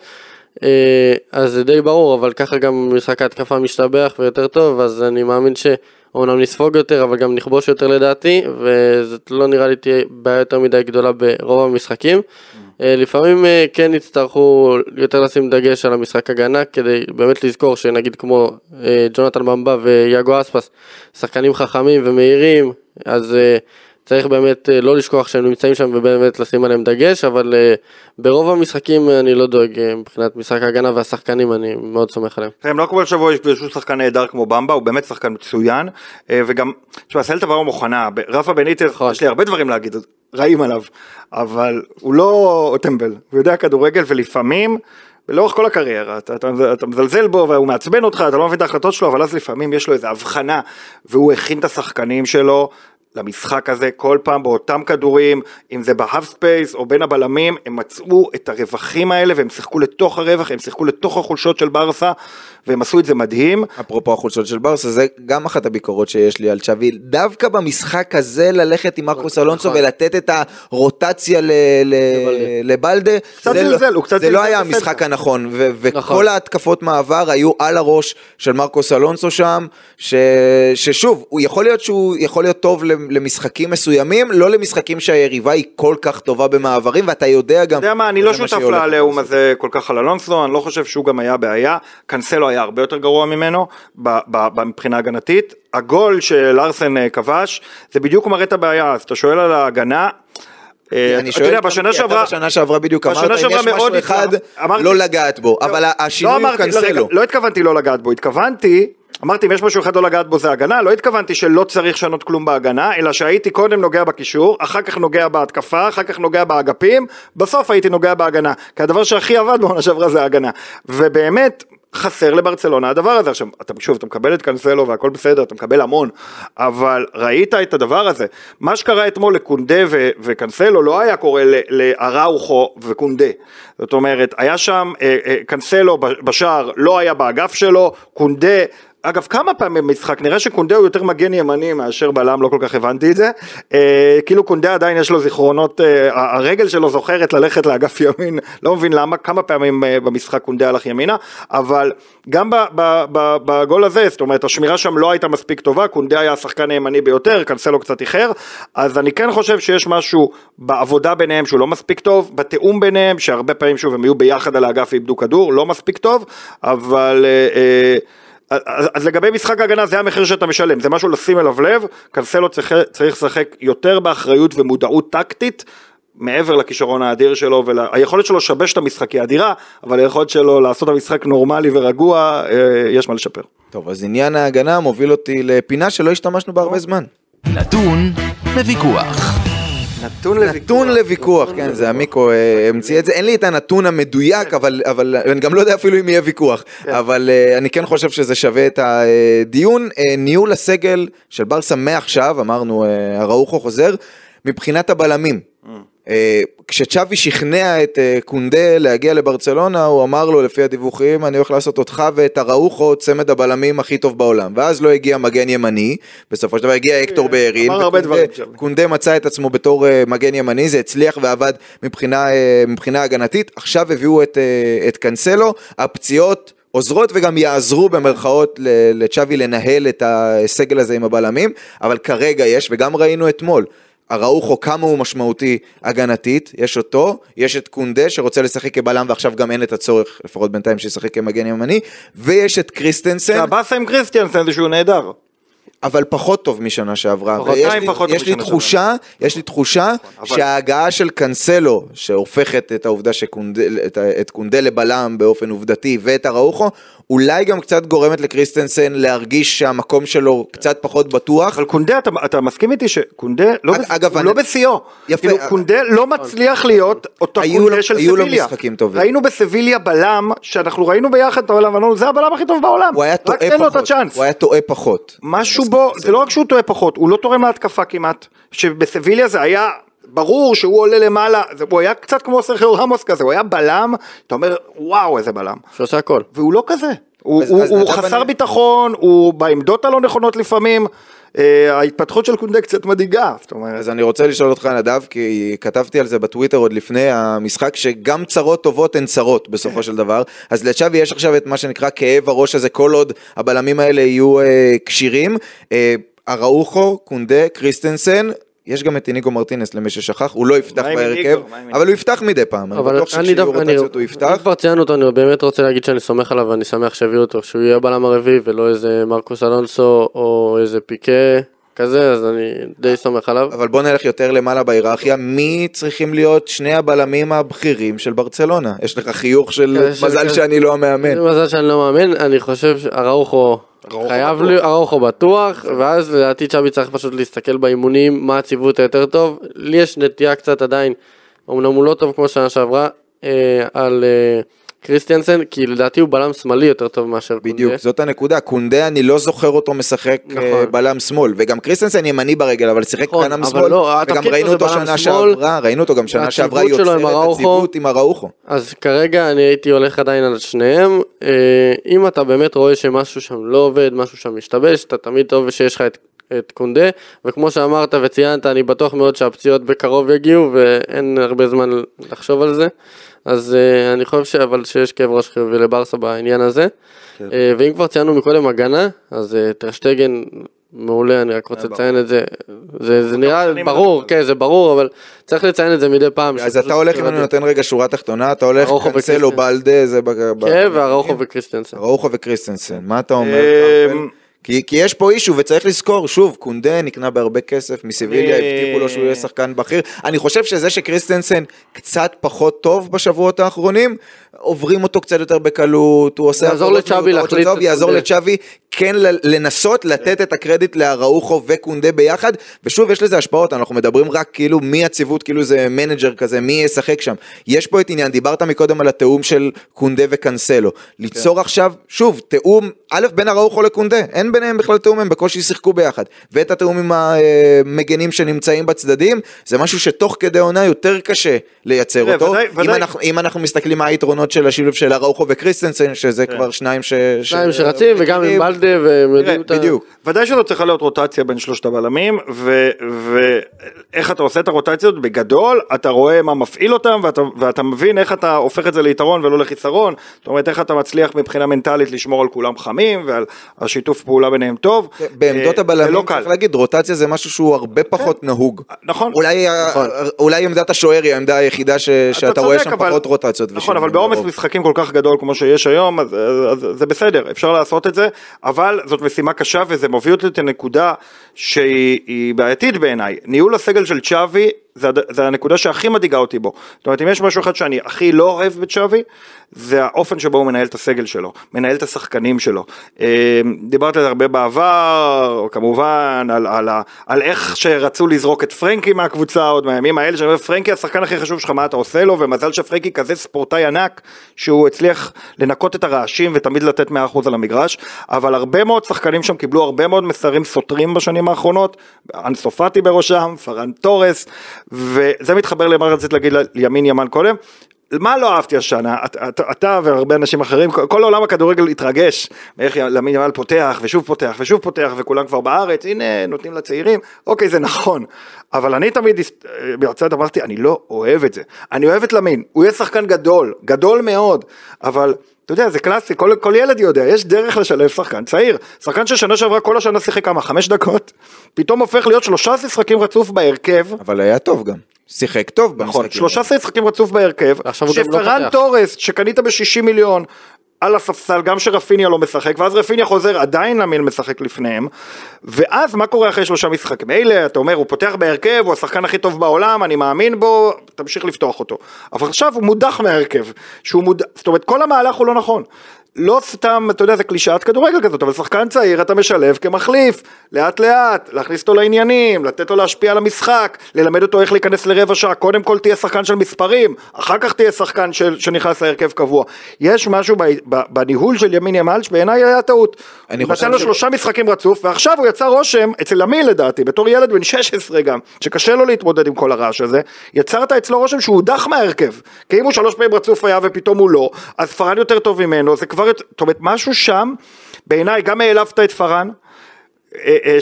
אה, אז זה די ברור, אבל ככה גם משחק ההתקפה משתבח ויותר טוב, אז אני מאמין שאומנם נספוג יותר, אבל גם נכבוש יותר לדעתי, וזאת לא נראה לי תהיה בעיה יותר מדי גדולה ברוב המשחקים. אה, לפעמים אה, כן יצטרכו יותר לשים דגש על המשחק הגנה, כדי באמת לזכור שנגיד כמו אה, ג'ונתן במבה ויאגו אספס, שחקנים חכמים ומהירים, אז אה, צריך באמת אה, לא לשכוח שהם נמצאים שם ובאמת לשים עליהם דגש, אבל אה, ברוב המשחקים אני לא דואג אה, מבחינת משחק ההגנה והשחקנים, אני מאוד סומך עליהם. הם לא כל שבוע יש איזשהו שחקן נהדר כמו במבה, הוא באמת שחקן מצוין, וגם, תשמע, סלטה ברור מוכנה, רפה בניטס, נכון. יש לי הרבה דברים להגיד רעים עליו, אבל הוא לא טמבל, הוא יודע כדורגל ולפעמים, ולאורך כל הקריירה, אתה, אתה, אתה מזלזל בו והוא מעצבן אותך, אתה לא מבין את ההחלטות שלו, אבל אז לפעמים יש לו איזו הבחנה, והוא הכין את השחקנים שלו. למשחק הזה כל פעם באותם כדורים, אם זה ב half space או בין הבלמים, הם מצאו את הרווחים האלה והם שיחקו לתוך הרווח, הם שיחקו לתוך החולשות של ברסה והם עשו את זה מדהים. אפרופו החולשות של ברסה, זה גם אחת הביקורות שיש לי על צ'אבי, דווקא במשחק הזה ללכת עם מרקוס אלונסו נכון. ולתת את הרוטציה ל- ל- לבלדה, זה לא- לא היה. המשחק הנכון, ו- נכון. וכל ההתקפות מעבר היו על הראש של מרקוס אלונסו שם, ש- ששוב, הוא יכול להיות שהוא יכול להיות טוב למשחקים מסוימים, לא למשחקים שהיריבה היא כל כך טובה במעברים, ואתה יודע גם, אתה יודע מה, אני לא שותף לעליהום. הזה כל כך על אלונסו, אני לא חושב שהוא גם היה בעיה, קנסלו היה הרבה יותר גרוע ממנו מבחינה הגנתית, הגול של ארסן אה, כבש, זה בדיוק מראה את הבעיה, אז אתה שואל על ההגנה, אה, אני אתה שואל, יודע, גם בשנה אתה שעברה, בשנה שעברה בדיוק אמרת, אם יש משהו אחד, לא לגעת בו, אבל השינוי הוא לא, רגע, קנסלו. לא התכוונתי לא לגעת בו, התכוונתי, אמרתי אם יש משהו אחד לא לגעת בו זה הגנה, לא התכוונתי שלא צריך לשנות כלום בהגנה, אלא שהייתי קודם נוגע בקישור, אחר כך נוגע בהתקפה, אחר כך נוגע באגפים, בסוף הייתי נוגע בהגנה, כי הדבר שהכי עבד בעונה שעברה זה ההגנה, ובאמת, חסר לברצלונה הדבר הזה, עכשיו, אתה, שוב, אתה מקבל את קנסלו והכל בסדר, אתה מקבל המון, אבל ראית את הדבר הזה, מה שקרה אתמול לקונדה ו- וקנסלו לא היה קורה לאראוכו וקונדה, זאת אומרת, היה שם אה, אה, קנסלו בשער, לא היה באגף שלו, קונדה, אגב, כמה פעמים במשחק, נראה שקונדה הוא יותר מגן ימני מאשר בלם, לא כל כך הבנתי את זה. אה, כאילו קונדה עדיין יש לו זיכרונות, אה, הרגל שלו זוכרת ללכת לאגף ימין, לא מבין למה, כמה פעמים אה, במשחק קונדה הלך ימינה, אבל גם בגול הזה, זאת אומרת, השמירה שם לא הייתה מספיק טובה, קונדה היה השחקן הימני ביותר, קנסלו קצת איחר, אז אני כן חושב שיש משהו בעבודה ביניהם שהוא לא מספיק טוב, בתיאום ביניהם, שהרבה פעמים שוב הם היו ביחד על האגף ואיבדו כדור, לא מספיק טוב, אבל... אה, אה, אז, אז לגבי משחק ההגנה זה המחיר שאתה משלם, זה משהו לשים אליו לב, קנסלו צריך, צריך לשחק יותר באחריות ומודעות טקטית, מעבר לכישרון האדיר שלו, והיכולת שלו לשבש את המשחק היא אדירה, אבל היכולת שלו לעשות את המשחק נורמלי ורגוע, אה, יש מה לשפר. טוב, אז עניין ההגנה מוביל אותי לפינה שלא השתמשנו בה הרבה זמן. נתון לוויכוח. נתון נתון לוויכוח, כן, זה עמיקו אה, המציא את זה, אין לי את הנתון המדויק, אבל אני גם לא יודע אפילו אם יהיה ויכוח, אבל אה, אני כן חושב שזה שווה את הדיון. אה, ניהול הסגל של ברסה מעכשיו, אמרנו, אראוחו חוזר, מבחינת הבלמים. אה, כשצ'אבי שכנע את אה, קונדה להגיע לברצלונה, הוא אמר לו לפי הדיווחים, אני הולך לעשות אותך ואת אראוחו צמד הבלמים הכי טוב בעולם. ואז לא הגיע מגן ימני, בסופו של דבר הגיע אקטור בארין, אמר הרבה וקונדה- דברים שם. קונדה מצא את עצמו בתור אה, מגן ימני, זה הצליח ועבד מבחינה, מבחינה הגנתית, עכשיו הביאו את, את קנסלו, הפציעות עוזרות וגם יעזרו במרכאות לצ'אבי לנהל את הסגל הזה עם הבלמים, אבל כרגע יש, וגם ראינו אתמול. אראוחו כמה הוא משמעותי הגנתית, יש אותו, יש את קונדה שרוצה לשחק כבלם ועכשיו גם אין את הצורך, לפחות בינתיים שישחק כמגן ימני, ויש את קריסטנסן, הבאסה עם קריסטיאנסן זה שהוא נהדר. אבל פחות טוב משנה שעברה. ויש לי- פחות יש לי תחושה, יש לי תחושה אבל- שההגעה של קאנסלו, שהופכת את העובדה שקונדה, את, את קונדה לבלם באופן עובדתי ואת אראוחו, אולי גם קצת גורמת לקריסטנסן להרגיש שהמקום שלו קצת פחות בטוח. אבל קונדה, אתה, אתה מסכים איתי שקונדה לא, אג- בס- אגב, הוא אני- לא בשיאו. יפה. כאילו, קונדה לא מצליח להיות אותו היו קונדה לו- של היו לו סביליה. משחקים טובים. ראינו בסביליה בלם, שאנחנו ראינו ביחד את העולם, ואמרנו, זה הבלם הכי טוב בעולם. הוא היה טועה לו פחות. הוא היה טועה פחות. משהו בו, זה לא רק שהוא טועה פחות, הוא לא תורם להתקפה כמעט. שבסביליה זה היה ברור שהוא עולה למעלה, זה- הוא היה קצת כמו סרחיו רמוס כזה, הוא היה בלם, אתה אומר, וואו, איזה בלם. שעושה הכל. והוא לא כזה. הוא, אז- הוא, אז הוא חסר אני- ביטחון, הוא בעמדות הלא נכונות לפעמים. אה, ההתפתחות של קונדה קצת מדאיגה, זאת אומרת. אז אני רוצה לשאול אותך נדב, כי כתבתי על זה בטוויטר עוד לפני המשחק, שגם צרות טובות הן צרות בסופו של דבר. אז לצ'אבי יש עכשיו את מה שנקרא כאב הראש הזה, כל עוד הבלמים האלה יהיו אה, כשירים. אה, אראוחו, קונדה, קריסטנסן. יש גם את איניגו מרטינס למי ששכח, הוא לא יפתח בהרכב, אבל הוא יפתח מדי פעם, אני בטוח אני שכשיהיו רוטציות הוא אם יפתח. כבר ציינו אותו, אני באמת רוצה להגיד שאני סומך עליו ואני שמח שהביאו אותו, שהוא יהיה הבלם הרביעי ולא איזה מרקוס אלונסו או איזה פיקה כזה, אז אני די סומך עליו. אבל בוא נלך יותר למעלה בהיררכיה, מי צריכים להיות שני הבלמים הבכירים של ברצלונה? יש לך חיוך של כן, מזל כן. שאני לא המאמן. מזל שאני לא מאמין, אני חושב שאראוחו אראוחו חייב אראוחו בטוח, ואז לדעתי צ'אבי צריך פשוט להסתכל באימונים מה הציוות היותר טוב. לי יש נטייה קצת עדיין, אמנם הוא לא טוב כמו שנה שעברה, אה, על אה, קריסטיאנסן, כי לדעתי הוא בלם שמאלי יותר טוב מאשר בדיוק, קונדה. זאת הנקודה, קונדה אני לא זוכר אותו משחק נכון. אה, בלם שמאל, וגם קריסטנסן ימני ברגל, אבל שיחק נכון, בלם אבל שמאל, לא, וגם ראינו אותו שנה שעברה, ראינו אותו גם שנה שעברה יוצר את. הציוות עם אראוחו. אז כרגע אני הייתי הולך עדיין על שניהם. אה, אם אתה באמת רואה שמשהו שם לא עובד, משהו שם משתבש, אתה תמיד טוב שיש לך את, את קונדה, וכמו שאמרת וציינת, אני בטוח מאוד שהפציעות בקרוב יגיעו, ואין הרבה זמן לחשוב על זה. אז אה, אני חושב אבל שיש כאב ראש חיובי לברסה בעניין הזה. אה, ואם כבר ציינו מקודם הגנה, אז אה, טר שטגן מעולה, אני רק רוצה לציין את זה. זה, זה נראה ברור, כן, זה ברור, אבל צריך לציין את זה מדי פעם. אז אתה הולך, אם. אני נותן רגע שורה תחתונה, אתה הולך קנסלו. בלדה, זה כן, ואראוחו וקריסטנסן. אראוחו וקריסטנסן, מה אתה אומר? כי, כי יש פה issue וצריך לזכור, שוב, קונדה נקנה בהרבה כסף, מסביליה אני- הבטיחו לו שהוא יהיה שחקן בכיר. אני חושב שזה שקריסטנסן קצת פחות טוב בשבועות האחרונים, עוברים אותו קצת יותר בקלות, הוא עושה... יעזור לצ'אבי להחליט צהוב, יעזור. לצ'אבי כן לנסות לתת את הקרדיט לאראוחו וקונדה ביחד, ושוב יש לזה השפעות, אנחנו מדברים רק כאילו מי הציוות, כאילו זה מנג'ר כזה, מי ישחק שם. יש פה את עניין, דיברת מקודם על התיאום של קונדה וקנסלו. ליצור עכשיו, שוב, תיאום, א', בין אראוחו לקונדה, אין ביניהם בכלל תיאום, הם בקושי שיחקו ביחד. ואת התיאום עם המגנים שנמצאים בצדדים, זה משהו שתוך כדי עונה יותר קשה לייצר אותו. ודאי- אם ודאי. אנחנו- אם אנחנו מסתכלים מה היתרונות של השילוב של אראוחו וקריסטנסן, שזה כבר שניים ש... שניים ש- שרצים וגם עם. בלדה והם יודעים את ה... בדיוק. ודאי שלא צריכה להיות רוטציה בין שלושת הבלמים, ואיך אתה עושה את הרוטציות? בגדול, אתה רואה מה מפעיל אותם, ואתה, ואתה מבין איך אתה הופך את זה ליתרון ולא לחיסרון, זאת אומרת איך אתה מצליח מבחינה מנטלית לשמור על כולם חמים, ועל השיתוף פעולה ביניהם טוב. בעמדות אה, לא הבלמים קל. צריך להגיד רוטציה זה משהו שהוא הרבה פחות נהוג. נכון. אולי נכון. אולי עמדת השוער היא העמדה היחידה ש- שאתה אתה רואה שם אבל- פחות רוטציות. נכון, אבל בעומס. משחקים כל כך גדול כמו שיש היום, אז, אז, אז זה בסדר, אפשר לעשות את זה, אבל זאת משימה קשה וזה מוביל אותי לנקודה שהיא היא בעייתית בעיניי. ניהול הסגל של צ'אבי זה, זה הנקודה שהכי מדאיגה אותי בו. זאת אומרת, אם יש משהו אחד שאני הכי לא אוהב בצ'אבי, זה האופן שבו הוא מנהל את הסגל שלו, מנהל את השחקנים שלו. אה, דיברתי על זה הרבה בעבר, כמובן, על, על, ה- על איך שרצו לזרוק את פרנקי מהקבוצה עוד מהימים האלה, שאני אומר, פרנקי השחקן הכי חשוב שלך, מה אתה עושה לו, ומזל שפרנקי כזה ספורטאי ענק, שהוא הצליח לנקות את הרעשים ותמיד לתת 100% על המגרש, אבל הרבה מאוד שחקנים שם קיבלו הרבה מאוד מסרים סותרים בשנים האחרונות, אנסופטי בראשם, פרן תורס, וזה מתחבר למה רצית להגיד לימין ימן קודם. מה לא אהבתי השנה? אתה, אתה, אתה והרבה אנשים אחרים, כל, כל עולם הכדורגל התרגש מאיך למין ימל פותח ושוב פותח ושוב פותח וכולם כבר בארץ, הנה נותנים לצעירים, אוקיי זה נכון, אבל אני תמיד הסת- מהצד אמרתי אני לא אוהב את זה, אני אוהב את למין, הוא יהיה שחקן גדול, גדול מאוד, אבל אתה יודע זה קלאסי, כל, כל ילד יודע, יש דרך לשלב שחקן צעיר, שחקן ששנה שעברה כל השנה שיחק כמה, חמש דקות, פתאום הופך להיות שלושה משחקים רצוף בהרכב, אבל היה טוב גם. שיחק טוב נכון, במשחקים. שלושה משחקים רצוף בהרכב, ועכשיו הוא גם לא. תורס שקנית ב-60 מיליון, על הספסל, גם שרפיניה לא משחק, ואז רפיניה חוזר, עדיין למיל משחק לפניהם, ואז מה קורה אחרי שלושה משחקים? מילא, אתה אומר, הוא פותח בהרכב, הוא השחקן הכי טוב בעולם, אני מאמין בו, תמשיך לפתוח אותו. אבל עכשיו הוא מודח מההרכב, שהוא מודח, זאת אומרת, כל המהלך הוא לא נכון. לא סתם, אתה יודע, זה קלישאת כדורגל כזאת, אבל שחקן צעיר אתה משלב כמחליף, לאט לאט, להכניס אותו לעניינים, לתת לו להשפיע על המשחק, ללמד אותו איך להיכנס לרבע שעה, קודם כל תהיה שחקן של מספרים, אחר כך תהיה שחקן של, שנכנס להרכב קבוע. יש משהו ב, ב, בניהול של ימין ימל שבעיניי היה טעות. אני חושב נתן לו ש- שלושה משחקים רצוף, ועכשיו הוא יצר רושם, אצל עמי לדעתי, בתור ילד בן 16 גם, שקשה לו להתמודד עם כל הרעש הזה, יצרת אצלו רושם שהוא הודח מההרכב. כי אם הוא שלוש פעמים רצוף היה ופתאום הוא לא, אז פארן יותר טוב ממנו, זה כבר, יותר- זאת אומרת, משהו שם, בעיניי גם העלבת את פארן, אה, אה,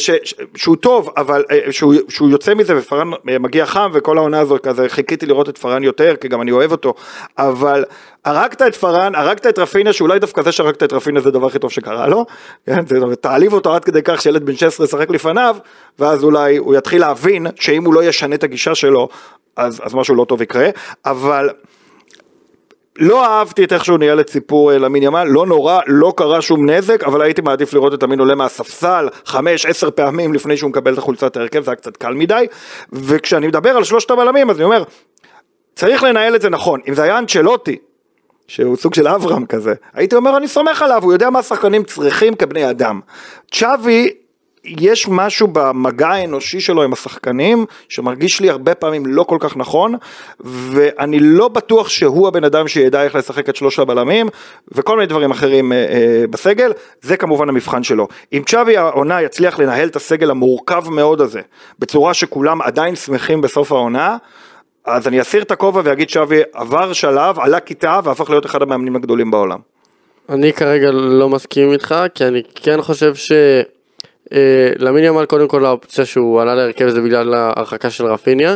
שהוא טוב, אבל אה, שהוא, שהוא יוצא מזה ופארן מגיע חם וכל העונה הזאת כזה חיכיתי לראות את פארן יותר כי גם אני אוהב אותו, אבל הרגת את פארן, הרגת את רפיניה שאולי דווקא זה שהרגת את רפיניה זה הדבר הכי טוב שקרה לו, כן, זה, תעליב אותו עד כדי כך שילד בן 16 ישחק לפניו ואז אולי הוא יתחיל להבין שאם הוא לא ישנה את הגישה שלו אז, אז משהו לא טוב יקרה, אבל לא אהבתי את איך שהוא ניהל את סיפור אה, למין ימל, לא נורא, לא קרה שום נזק, אבל הייתי מעדיף לראות את המין עולה מהספסל חמש, עשר פעמים לפני שהוא מקבל את החולצת ההרכב, זה היה קצת קל מדי, וכשאני מדבר על שלושת הבלמים, אז אני אומר, צריך לנהל את זה נכון, אם זה היה אנצ'לוטי, שהוא סוג של אברהם כזה, הייתי אומר אני סומך עליו, הוא יודע מה השחקנים צריכים כבני אדם. צ'אבי, יש משהו במגע האנושי שלו עם השחקנים, שמרגיש לי הרבה פעמים לא כל כך נכון, ואני לא בטוח שהוא הבן אדם שידע איך לשחק את שלוש הבלמים, וכל מיני דברים אחרים אה, אה, בסגל, זה כמובן המבחן שלו. אם צ'אבי העונה יצליח לנהל את הסגל המורכב מאוד הזה, בצורה שכולם עדיין שמחים בסוף העונה, אז אני אסיר את הכובע ואגיד שווי עבר שלב, עלה כיתה והפך להיות אחד המאמנים הגדולים בעולם. אני כרגע לא מסכים איתך, כי אני כן חושב ש... אה, למין ימל קודם כל האופציה שהוא עלה להרכב זה בגלל ההרחקה של רפיניה.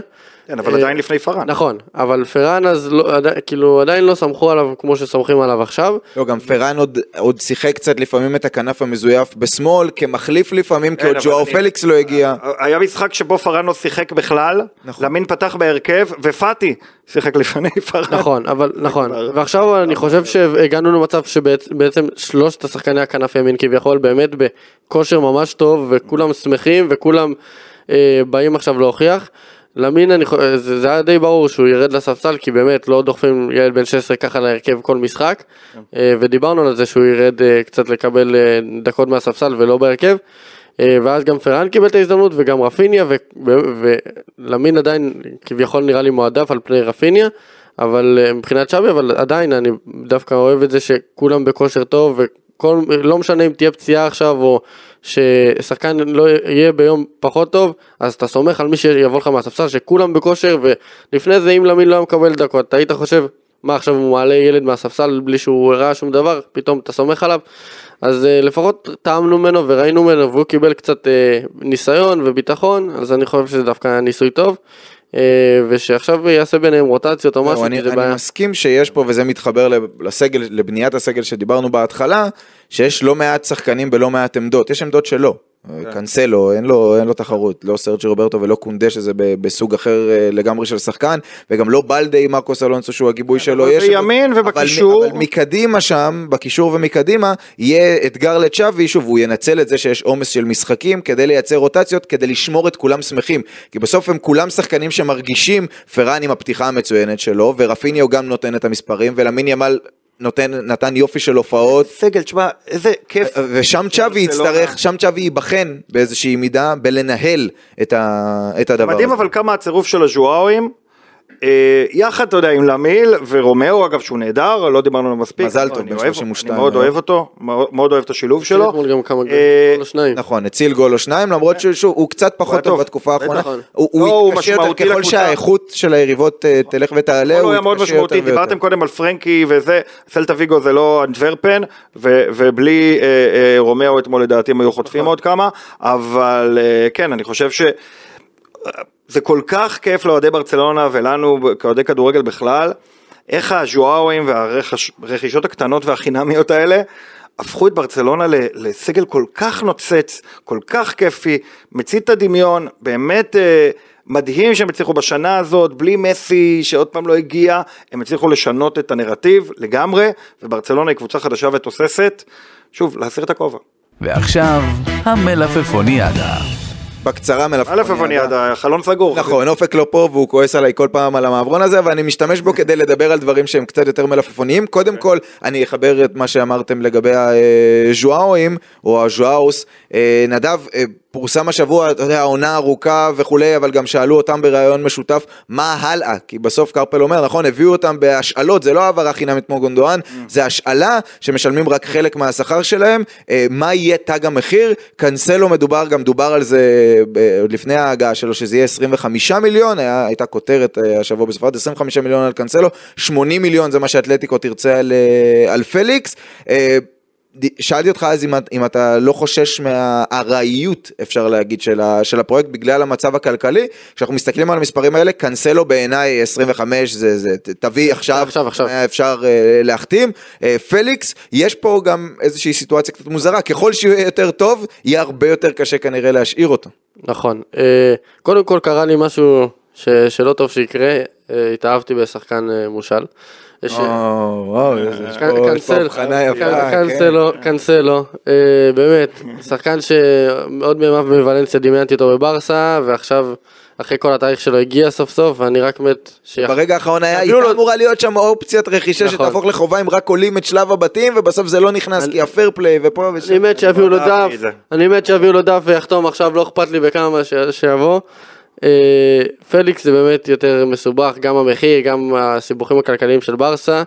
כן, אבל אה, עדיין לפני פראן. נכון, אבל פראן אז לא, כאילו עדיין לא סמכו עליו כמו שסומכים עליו עכשיו. לא, גם פראן עוד, עוד שיחק קצת לפעמים את הכנף המזויף בשמאל, כמחליף לפעמים, כי כן, עוד ז'ואאו פליקס לא הגיע. היה משחק שבו פראן לא שיחק בכלל, נכון. לאמין פתח בהרכב, ופאטי שיחק לפני פראן. נכון, אבל נכון, ועכשיו אני חושב שהגענו למצב שבעצם שלושת השחקני הכנף ימין כביכול באמת בכושר ממש טוב וכולם שמחים וכולם אה, באים עכשיו להוכיח. למין אני חושב, זה, זה היה די ברור שהוא ירד לספסל כי באמת לא דוחפים ילד בן 16 ככה להרכב כל משחק אה, ודיברנו על זה שהוא ירד אה, קצת לקבל אה, דקות מהספסל ולא בהרכב. ואז גם פרן קיבל את ההזדמנות וגם רפיניה ולמין עדיין כביכול נראה לי מועדף על פני רפיניה אבל מבחינת שווי אבל עדיין אני דווקא אוהב את זה שכולם בכושר טוב וכל לא משנה אם תהיה פציעה עכשיו או ששחקן לא יהיה ביום פחות טוב אז אתה סומך על מי שיבוא לך מהספסל שכולם בכושר ולפני זה אם למין לא היה מקבל דקות אתה היית חושב מה עכשיו הוא מעלה ילד מהספסל בלי שהוא הראה שום דבר? פתאום אתה סומך עליו. אז uh, לפחות טעמנו ממנו וראינו ממנו והוא קיבל קצת uh, ניסיון וביטחון אז אני חושב שזה דווקא ניסוי טוב ושעכשיו יעשה ביניהם רוטציות או משהו אני, כי זה אני בעיה. מסכים שיש פה, וזה מתחבר לסגל, לבניית הסגל שדיברנו בהתחלה, שיש לא מעט שחקנים בלא מעט עמדות, יש עמדות שלא. כן. קנסלו, אין לו, אין לו תחרות, לא סרג'י רוברטו ולא קונדה שזה ב- בסוג אחר אה, לגמרי של שחקן, וגם לא בלדה עם מרקוס אלונסו שהוא הגיבוי שלו. אבל יש בימין ובקישור- אבל, אבל מקדימה שם, בקישור ומקדימה, יהיה אתגר לצ'אבי, שוב, הוא ינצל את זה שיש עומס של משחקים כדי לייצר רוטציות, כדי לשמור את כולם שמחים. כי בסוף הם כולם שחקנים שמרגישים פרן עם הפתיחה המצוינת שלו, ורפיניו גם נותן את המספרים, ולמין ימל נותן, נתן יופי של הופעות. סגל, תשמע, איזה כיף. ושם צ'אבי ברצלונה. יצטרך, שם צ'אבי ייבחן באיזושהי מידה בלנהל את, ה, את הדבר מדהים הזה. אבל כמה הצירוף של הז'וארים, אה, יחד, אתה יודע, עם למיל ורומאו, אגב, שהוא נהדר, לא דיברנו עליו מספיק. מזל טוב, בן אוהב- 32 אני מאוד היום. אוהב אותו, מאוד אוהב את השילוב שלו. אתמול גם כמה אה, לא. נכון, הציל גול או שניים, למרות שהוא הוא קצת פחות טוב. בתקופה האחרונה. בטח. הוא לא, הוא יתקשה יותר, ככל. שהאיכות של היריבות אה, תלך ותעלה, הוא הוא היה מאוד יתקשה יותר משמעותי, ויותר. דיברתם קודם על פרנקי וזה, סלטה ויגו זה לא אנטוורפן, ו- ובלי אה, אה, רומאו אתמול לדעתי הם היו חוטפים עוד כמה, אבל אה, כן, אני חושב ש... זה כל כך כיף לאוהדי ברצלונה ולנו כאוהדי כדורגל בכלל, איך הז'ואואים והרכישות הקטנות והחינמיות האלה, הפכו את ברצלונה לסגל כל כך נוצץ, כל כך כיפי, מצית את הדמיון, באמת אה, מדהים שהם הצליחו בשנה הזאת, בלי מסי שעוד פעם לא הגיע, הם הצליחו לשנות את הנרטיב לגמרי, וברצלונה היא קבוצה חדשה ותוססת. שוב, להסיר את הכובע. ועכשיו, המלפפוניאדה. בקצרה מלפפוניאדה. א' איפה חלון סגור. נכון, אופק לא פה והוא כועס עליי כל פעם על המעברון הזה, ואני משתמש בו כדי לדבר על דברים שהם קצת יותר מלפפוניים. קודם כל, אני אחבר את מה שאמרתם לגבי הז'ואואים, או הז'ואוס. אה, נדב, אה, פורסם השבוע, אתה יודע, העונה ארוכה וכולי, אבל גם שאלו אותם בריאיון משותף, מה הלאה? כי בסוף קרפל אומר, נכון, הביאו אותם בהשאלות, זה לא העברה חינמית כמו גונדואן, זה השאלה שמשלמים רק חלק מהשכר שלהם, אה, מה יהיה תג המחיר? קנסלו מדובר, גם דובר על זה אה, לפני ההגעה שלו, שזה יהיה 25 מיליון, היה, הייתה כותרת אה, השבוע בספרד, 25 מיליון על קנסלו, 80 מיליון זה מה שאתלטיקו תרצה על, על פליקס. אה, שאלתי אותך אז אם, אם אתה לא חושש מהארעיות, אפשר להגיד, של, ה, של הפרויקט בגלל המצב הכלכלי. כשאנחנו מסתכלים על המספרים האלה, קנסלו בעיניי 25 זה, זה תביא עכשיו, עכשיו, עכשיו. היה אפשר אה, להחתים. אה, פליקס, יש פה גם איזושהי סיטואציה קצת מוזרה, ככל שהוא יהיה יותר טוב, יהיה הרבה יותר קשה כנראה להשאיר אותו. נכון. אה, קודם כל קרה לי משהו ש, שלא טוב שיקרה, אה, התאהבתי בשחקן אה, מושל. יש- קנ- קנסלו, קנסלו, אה, באמת, שחקן שמאוד מאוהב בוולנסיה, דמיינתי אותו בברסה, ועכשיו, אחרי כל התאריך שלו הגיע סוף סוף, ואני רק מת שיח- ברגע האחרון היה, הייתה לו- אמורה להיות שם אופציית רכישה נכון. שתהפוך לחובה אם רק עולים את שלב הבתים ובסוף זה לא נכנס אני- כי הפייר פליי ופה ושם. אני מת שיביאו לו דף. אני מת שיביאו לו דף ויחתום עכשיו, לא אכפת לי בכמה ש- שיבוא. אה, פליקס זה באמת יותר מסובך, גם המחיר, גם הסיבוכים הכלכליים של ברסה,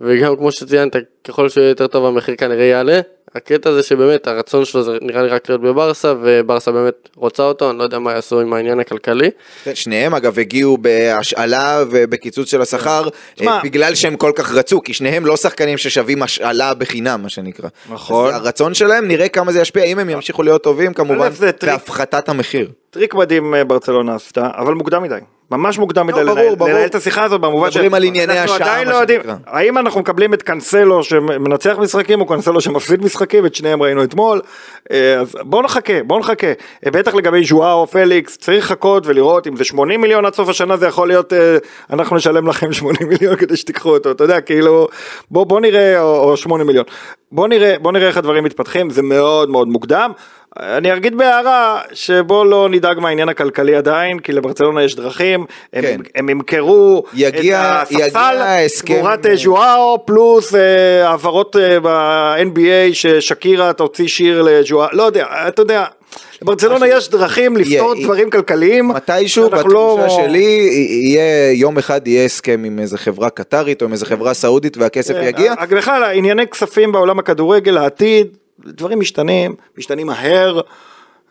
וגם כמו שציינת, ככל שהוא יהיה יותר טוב המחיר כנראה יעלה. הקטע זה שבאמת הרצון שלו זה נראה לי רק להיות בברסה, וברסה באמת רוצה אותו, אני לא יודע מה יעשו עם העניין הכלכלי. שניהם אגב הגיעו בהשאלה ובקיצוץ של השכר תשמע- אה, בגלל שהם כל כך רצו, כי שניהם לא שחקנים ששווים השאלה בחינם מה שנקרא. נכון. הרצון שלהם נראה כמה זה ישפיע, אם הם ימשיכו להיות טובים כמובן. בהפחתת המחיר. טריק מדהים אה, ברצלונה עשתה, אבל מוקדם מדי. ממש מוקדם מדי לא, ברור, לנהל, ברור. לנהל את השיחה הזאת במובן מדברים על ענייני השעה, מה לא שנקרא. האם אנחנו מקבלים את קנסלו שמנצח משחקים או קנסלו שמפסיד משחקים, את שניהם ראינו אתמול, אה, אז בואו נחכה, בואו נחכה, אה, בטח לגבי ז'ואאו, פליקס, צריך לחכות ולראות אם זה 80 מיליון עד סוף השנה זה יכול להיות, אנחנו נשלם לכם 80 מיליון כדי שתיקחו אותו, אתה יודע, כאילו, בואו בוא נראה, או, או 8 מיליון, בואו נראה, בוא נראה איך הדברים מתפתחים, זה מאוד מאוד מוקדם. אני אגיד בהערה שבוא לא נדאג מהעניין הכלכלי עדיין, כי לברצלונה יש דרכים, הם, כן. הם ימכרו יגיע- את הספסל. תמורת אה, ז'ואאו פלוס אה, העברות אה, ב-NBA ששקירה תוציא שיר לג'ואאו, לא יודע, אתה יודע, לברצלונה יש דרכים לפתור יהיה- דברים כלכליים, מתישהו אנחנו לא- בתחושה שלי יהיה יום אחד יהיה הסכם עם איזה חברה קטרית או עם איזה חברה סעודית והכסף אה, יגיע. אה, בכלל, ענייני כספים בעולם הכדורגל, העתיד, דברים משתנים, משתנים מהר.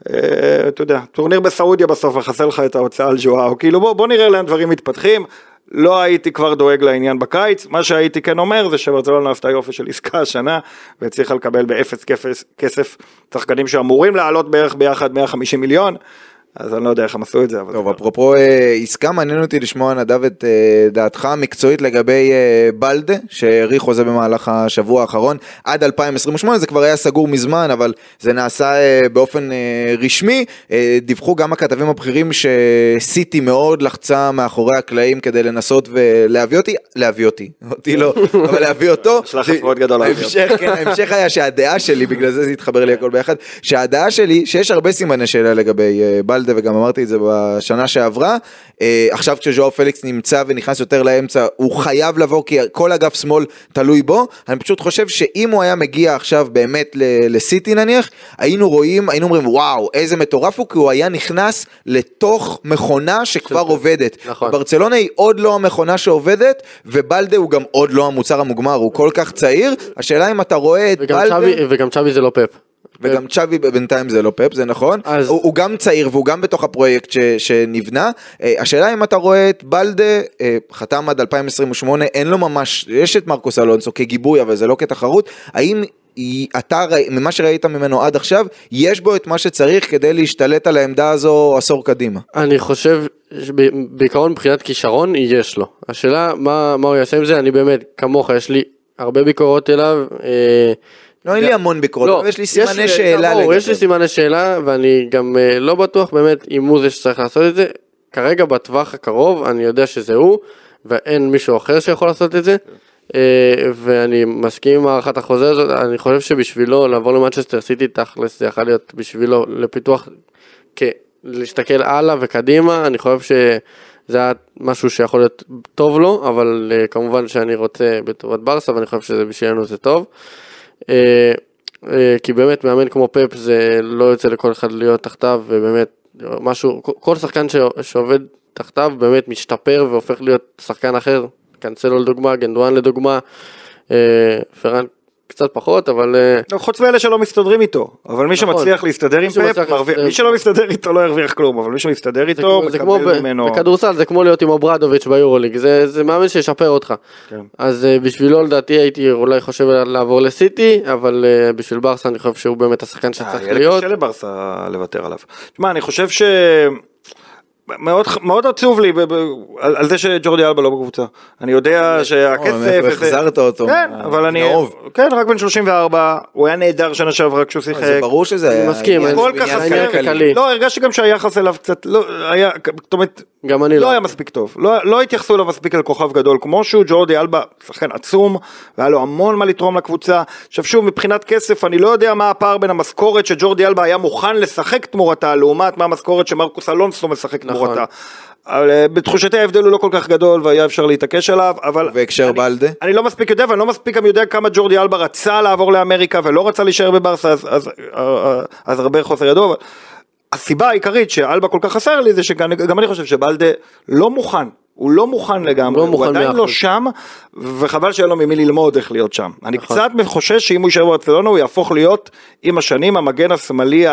אה, אתה יודע, טורניר בסעודיה בסוף מכסה לך את ההוצאה על ז'ואאו, כאילו בוא, בוא נראה לאן דברים מתפתחים. לא הייתי כבר דואג לעניין בקיץ, מה שהייתי כן אומר זה שברצלונה עשתה יופי של עסקה השנה והצליחה לקבל באפס כסף שחקנים שאמורים לעלות בערך ביחד 150 מיליון, אז אני לא יודע איך הם עשו את זה. טוב, אפרופו אה, עסקה, מעניין אותי לשמוע נדב את אה, דעתך המקצועית לגבי אה, בלדה, שהאריך חוזה במהלך השבוע האחרון עד 2028, זה כבר היה סגור מזמן, אבל זה נעשה באופן רשמי. דיווחו גם הכתבים הבכירים שסיטי מאוד לחצה מאחורי הקלעים כדי לנסות ולהביא אותי, להביא אותי, אותי לא, אבל להביא אותו. לחץ מאוד גדול להביא אותו. ההמשך, כן, ההמשך היה שהדעה שלי, בגלל זה זה התחבר לי הכל ביחד, שהדעה שלי, שיש הרבה סימני שאלה לגבי אה, בלדה, וגם אמרתי את זה בשנה שעברה, אה, עכשיו כשז'ואר פליקס נמצא ונכנס יותר לאמצע, הוא חייב לבוא, כי כל אגף שמאל תלוי בו, אני פשוט חושב שאם הוא היה מגיע עכשיו באמת לסיטי נניח, היינו רואים, היינו אומרים וואו, איזה מטורף הוא, כי הוא היה נכנס לתוך מכונה שכבר עובדת. נכון. ברצלונה היא עוד לא המכונה שעובדת, ובלדה הוא גם עוד לא המוצר המוגמר, הוא כל כך צעיר, השאלה אם אתה רואה את וגם בלדה, צ'אבי- וגם צ'אבי זה לא פפ. וגם צ'אבי בינתיים זה לא פפ, זה נכון, אז- הוא, הוא גם צעיר והוא גם בתוך הפרויקט ש, שנבנה, אה, השאלה אם אתה רואה את בלדה, אה, חתם עד 2028, אין לו ממש, יש את מרקוס אלונסו כגיבוי, אבל זה לא כתחרות, האם... היא- אתה, ממה שראית ממנו עד עכשיו, יש בו את מה שצריך כדי להשתלט על העמדה הזו עשור קדימה. אני חושב, שב- בעיקרון מבחינת כישרון יש לו. השאלה מה, מה הוא יעשה עם זה, אני באמת, כמוך, יש לי הרבה ביקורות אליו. אה, לא, אין לי המון ביקורת, אבל יש לי סימני שאלה ברור, לגבי. יש לי סימני שאלה, ואני גם אה, לא בטוח באמת אם הוא זה שצריך לעשות את זה. כרגע בטווח הקרוב אני יודע שזה הוא, ואין מישהו אחר שיכול לעשות את זה. אה, ואני מסכים עם הערכת החוזה הזאת, אני חושב שבשבילו לעבור למנצ'סטר סיטי תכלס זה יכול להיות בשבילו לפיתוח, כ- להסתכל הלאה וקדימה, אני חושב שזה היה משהו שיכול להיות טוב לו, אבל אה, כמובן שאני רוצה בטובת ברסה ואני חושב שזה בשבילנו זה טוב. אה, אה, כי באמת מאמן כמו פפ זה לא יוצא לכל אחד להיות תחתיו ובאמת משהו, כל- שחקן שעובד תחתיו באמת משתפר והופך להיות שחקן אחר, קנסלו לדוגמה, גונדואן לדוגמה, אה, פראן קצת פחות אבל אה, לא, חוץ מאלה שלא מסתדרים איתו, אבל מי נכון. שמצליח להסתדר עם מרוויח- להסתדר. מי שלא מסתדר איתו לא ירוויח כלום, אבל מי שמסתדר איתו, זה כמו ממנו... בכדורסל זה כמו להיות עם אוברדוביץ' ביורוליג זה זה מאמן שישפר אותך כן. אז אה, בשבילו לדעתי הייתי אולי חושב לעבור לסיטי אבל אה, בשביל ברסה אני חושב שהוא באמת השחקן שצריך להיות קשה לברסה לוותר עליו. תשמע, אני חושב ש... מאוד, מאוד עצוב לי ב- ב- על, על זה שג'ורדי אלבה לא בקבוצה. אני יודע שהכסף... מאיפה וזה- החזרת אותו? כן, מה- אבל אני... מהאוב. כן, רק בן 34, הוא היה נהדר שנה שעברה כשהוא שיחק. זה ברור שזה היה מסכים, כל כך עניין חסר. כלכלי. לא, הרגשתי גם שהיחס אליו קצת, לא, היה, זאת אומרת, גם אני לא לא היה מספיק טוב, לא, לא התייחסו אליו מספיק אל כוכב גדול כמו שהוא, ג'ורדי אלבה שחקן עצום, והיה לו המון מה לתרום לקבוצה. עכשיו שוב, מבחינת כסף, אני לא יודע מה הפער בין המשכורת שג'ורדי אלבה היה מוכן לשחק תמורתה, לעומת מה המשכורת שמרקוס אלונסו משחק נכון. תמורתה. אבל אה, בתחושתי ההבדל הוא לא כל כך גדול והיה אפשר להתעקש עליו, אבל... בהקשר אני- בלדה? אני לא מספיק יודע ואני לא מספיק גם יודע כמה ג'ורדי אלבה רצה לעבור לאמריקה ולא רצה להישאר בברסה אז, אז, אז, אז הרבה חוסר ידוע. אבל הסיבה העיקרית שאלבה כל כך חסר לי זה שגם גם אני חושב שבלדה לא מוכן. הוא לא מוכן לגמרי, לא מוכן הוא עדיין מאה לא. שם, וחבל שאין לו ממי ללמוד איך להיות שם. אני נכון. קצת חושש שאם הוא יישאר ברצלונה הוא יהפוך להיות עם השנים המגן השמאלי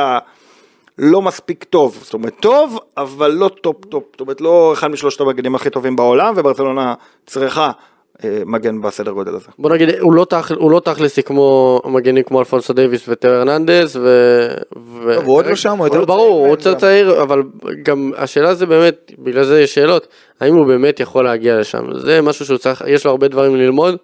הלא מספיק טוב. זאת אומרת, טוב, אבל לא טופ טופ. זאת אומרת, לא אחד משלושת המגנים הכי טובים בעולם, וברצלונה צריכה אה, מגן בסדר גודל הזה. בוא נגיד הוא לא, תכ... הוא לא תכלסי כמו מגנים כמו אלפונסו דייוויס ותיאו הרננדז ו... ו... טוב, הוא עוד לא שם, הוא יותר צעיר ברור, הוא יותר. צעיר אבל גם השאלה זה באמת בגלל זה יש שאלות האם הוא באמת יכול להגיע לשם זה משהו שהוא צריך יש לו הרבה דברים ללמוד.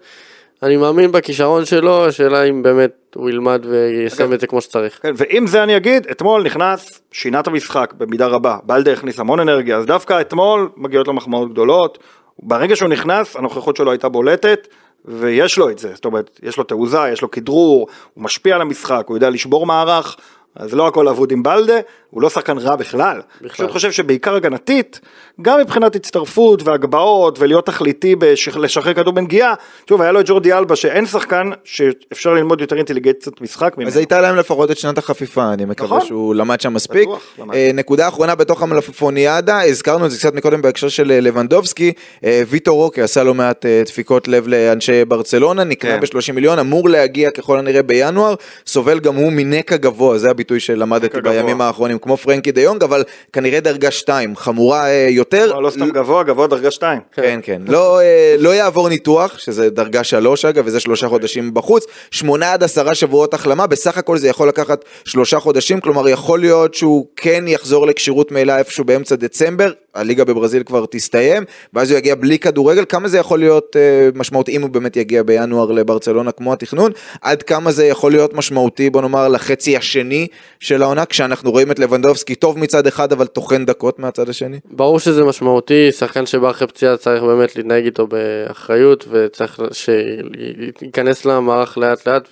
אני מאמין בכישרון שלו השאלה אם באמת הוא ילמד ויישם את זה כמו שצריך. כן, ועם זה אני אגיד, אתמול נכנס, שינה את המשחק במידה רבה, בלדה הכניס המון אנרגיה, אז דווקא אתמול מגיעות לו מחמאות גדולות, ברגע שהוא נכנס, הנוכחות שלו הייתה בולטת, ויש לו את זה, זאת אומרת, יש לו תעוזה, יש לו כדרור, הוא משפיע על המשחק, הוא יודע לשבור מערך, אז לא הכל אבוד עם בלדה, הוא לא שחקן רע בכלל. אני פשוט חושב שבעיקר הגנתית, גם מבחינת הצטרפות והגבהות ולהיות תכליתי בלשחרר כדור בנגיעה, שוב, היה לו את ג'ורדי אלבה שאין שחקן שאפשר ללמוד יותר אינטליגנציית משחק ממנו. אז הייתה להם לפחות את שנת החפיפה, אני מקווה נכון. שהוא למד שם מספיק. בטוח, למד. אה, נקודה אחרונה בתוך המלפפוניאדה, הזכרנו את זה קצת מקודם בהקשר של אה, לבנדובסקי, אה, ויטור רוקי עשה לא מעט דפיקות לב לאנשי ברצלונה, נקנה כן. ב-30 מיליון, אמור להגיע ככל הנראה בינואר, סובל גם הוא מנקע גבוה, זה הביטוי שלמדתי. בימים האחרונים, כמו פרנקי דה יונג, אבל כנראה דרגה 2, חמורה אה, יותר. לא, סתם גבוה, גבוה דרגה 2. כן, כן. לא, אה, לא יעבור ניתוח, שזה דרגה שלוש אגב, וזה שלושה חודשים בחוץ. שמונה עד עשרה שבועות החלמה, בסך הכל זה יכול לקחת שלושה חודשים, כלומר יכול להיות שהוא כן יחזור לכשירות מלאה איפשהו באמצע דצמבר, הליגה בברזיל כבר תסתיים, ואז הוא יגיע בלי כדורגל, כמה זה יכול להיות אה, משמעותי אם הוא באמת יגיע בינואר לברצלונה כמו התכנון, עד כמה זה יכול להיות משמעותי, בוא נאמר, לחצי השני של העונה, כשאנחנו רואים את לבנדובסקי טוב מצד אחד, אבל טוחן דקות מהצד השני. ברור שזה משמעותי, שחקן שבא אחרי פציעה צריך באמת להתנהג איתו באחריות וצריך שייכנס למערך לאט לאט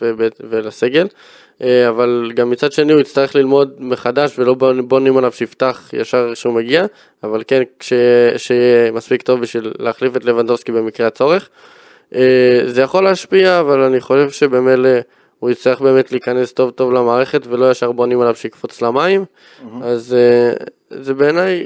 ולסגל, אה, אבל גם מצד שני הוא יצטרך ללמוד מחדש ולא בונ- בונים עליו שיפתח ישר כשהוא מגיע, אבל כן שיהיה מספיק טוב בשביל להחליף את לבנדובסקי במקרה הצורך. אה, זה יכול להשפיע, אבל אני חושב שבמילא הוא יצטרך באמת להיכנס טוב טוב למערכת ולא ישר בונים עליו שיקפוץ למים, אז אה, זה בעיניי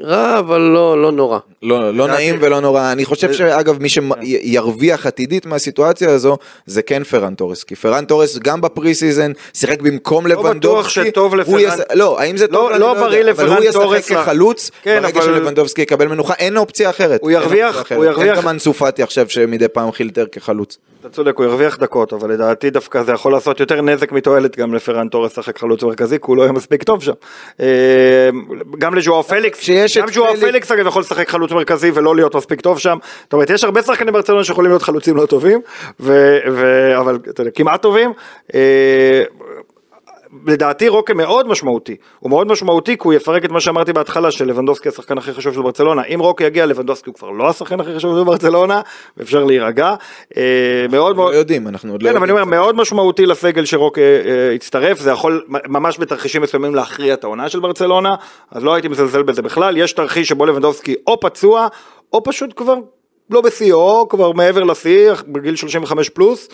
רע אבל לא, לא נורא. לא, לא נעים ולא נורא, אני חושב שאגב מי שירוויח עתידית מהסיטואציה הזו זה כן פרן תורס, כי פרן תורס גם ב pre-season שיחק במקום בטוח לבנדובסקי, שטוב הוא לפרן- יס- לא, האם זה לא- טוב? אני לא בריא יודע, אבל לפרן הוא ישחק תורס ל- כחלוץ, כן, ברגע אבל- שלבנדובסקי יקבל מנוחה, אין אופציה אחרת. הוא אין ירוויח- אופציה אחרת. הוא ירוויח- אין גם אנסו פאטי עכשיו שמדי פעם חילטר כחלוץ. אתה צודק, הוא הרוויח דקות, אבל לדעתי דווקא זה יכול לעשות יותר נזק מתועלת גם לפרן תורס לשחק חלוץ מרכזי, כי הוא לא יהיה מספיק טוב שם. אה, גם לז'ואאו פליקס, גם ז'ואאו פליקס- אגב יכול לשחק חלוץ מרכזי ולא להיות מספיק טוב שם. זאת אומרת, יש הרבה שחקנים ברצלונה שיכולים להיות חלוצים לא טובים, ו- ו- אבל כמעט טובים. אה, לדעתי רוקה מאוד משמעותי, הוא מאוד משמעותי כי הוא יפרק את מה שאמרתי בהתחלה שלבנדובסקי השחקן הכי חשוב של ברצלונה, אם רוקה יגיע לבנדובסקי הוא כבר לא השחקן הכי חשוב של ברצלונה, ואפשר להירגע, אה, מאוד לא מאוד, יודעים, אנחנו עוד לא כן אבל אני יודעים. אומר מאוד משמעותי לסגל שרוקה אה, יצטרף, זה יכול ממש בתרחישים מסוימים להכריע את העונה של ברצלונה, אז לא הייתי מזלזל בזה בכלל, יש תרחיש שבו לבנדובסקי או פצוע, או פשוט כבר לא בשיאו, כבר מעבר לשיא, בגיל 35 פלוס.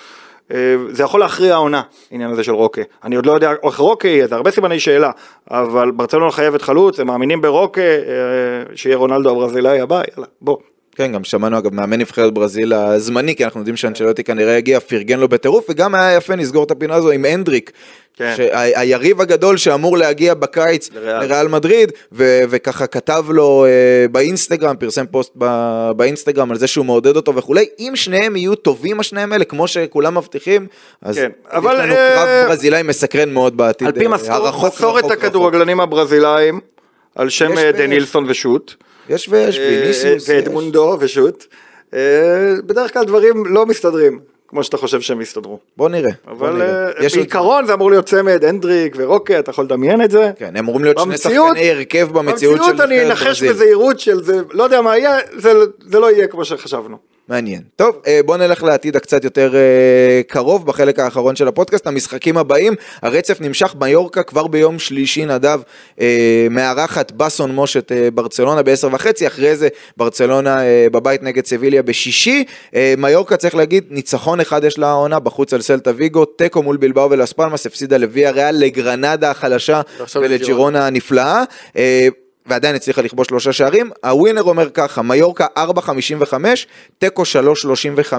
אה, זה יכול להכריע העונה, העניין הזה של רוקה. אני עוד לא יודע איך רוקה יהיה, זה הרבה סימני שאלה, אבל ברצלונה חייבת חלוץ, הם מאמינים ברוקה, אה, שיהיה רונלדו הברזילאי הבא, יאללה, בוא. כן, גם שמענו אגב מאמן נבחרת ברזיל הזמני, כי אנחנו יודעים שאנצ'לוטי כנראה יגיע, פרגן לו בטירוף, וגם היה יפה נסגור את הפינה הזו עם הנדריק, כן. שהיריב הגדול שאמור להגיע בקיץ לריאל. לריאל מדריד, ו- וככה כתב לו אה, באינסטגרם, פרסם פוסט ב- באינסטגרם על זה שהוא מעודד אותו וכולי, אם שניהם יהיו טובים השניהם האלה, כמו שכולם מבטיחים, אז כן, יש אבל, לנו אה, קרב ברזילאי מסקרן מאוד בעתיד, על פי אה, מסורת, הכדורגלנים הברזילאים, על שם דנילסון ושות. יש ויש, אה, ויניסיוס, יש. ואדמונדו ושות. אה, בדרך כלל דברים לא מסתדרים, כמו שאתה חושב שהם יסתדרו. בוא נראה. בוא אבל נראה. אה, יש עוד- בעיקרון זה אמור להיות צמד, הנדריק ורוקה, אתה יכול לדמיין את זה. כן, הם אמורים להיות שני שחקני הרכב במציאות של במציאות אני אנחש. בזהירות של זה, לא יודע מה יהיה, זה- זה לא יהיה כמו שחשבנו. מעניין. טוב, אה, בוא נלך לעתיד הקצת יותר אה, קרוב בחלק האחרון של הפודקאסט, המשחקים הבאים. הרצף נמשך ביורקה כבר ביום שלישי נדב, אה, מארחת בסון מוש את ברצלונה בעשר וחצי, אחרי זה ברצלונה בבית נגד סביליה בשישי. מיורקה צריך להגיד, ניצחון אחד יש לה העונה בחוץ על סלטה ויגו, תיקו מול בלבאו ולס פלמאס, הפסידה לוויה ריאל, לגרנדה החלשה ולג'ירונה הנפלאה. אה, ועדיין הצליחה לכבוש שלושה שערים. הווינר אומר ככה, מיורקה 4.55, תיקו 3.75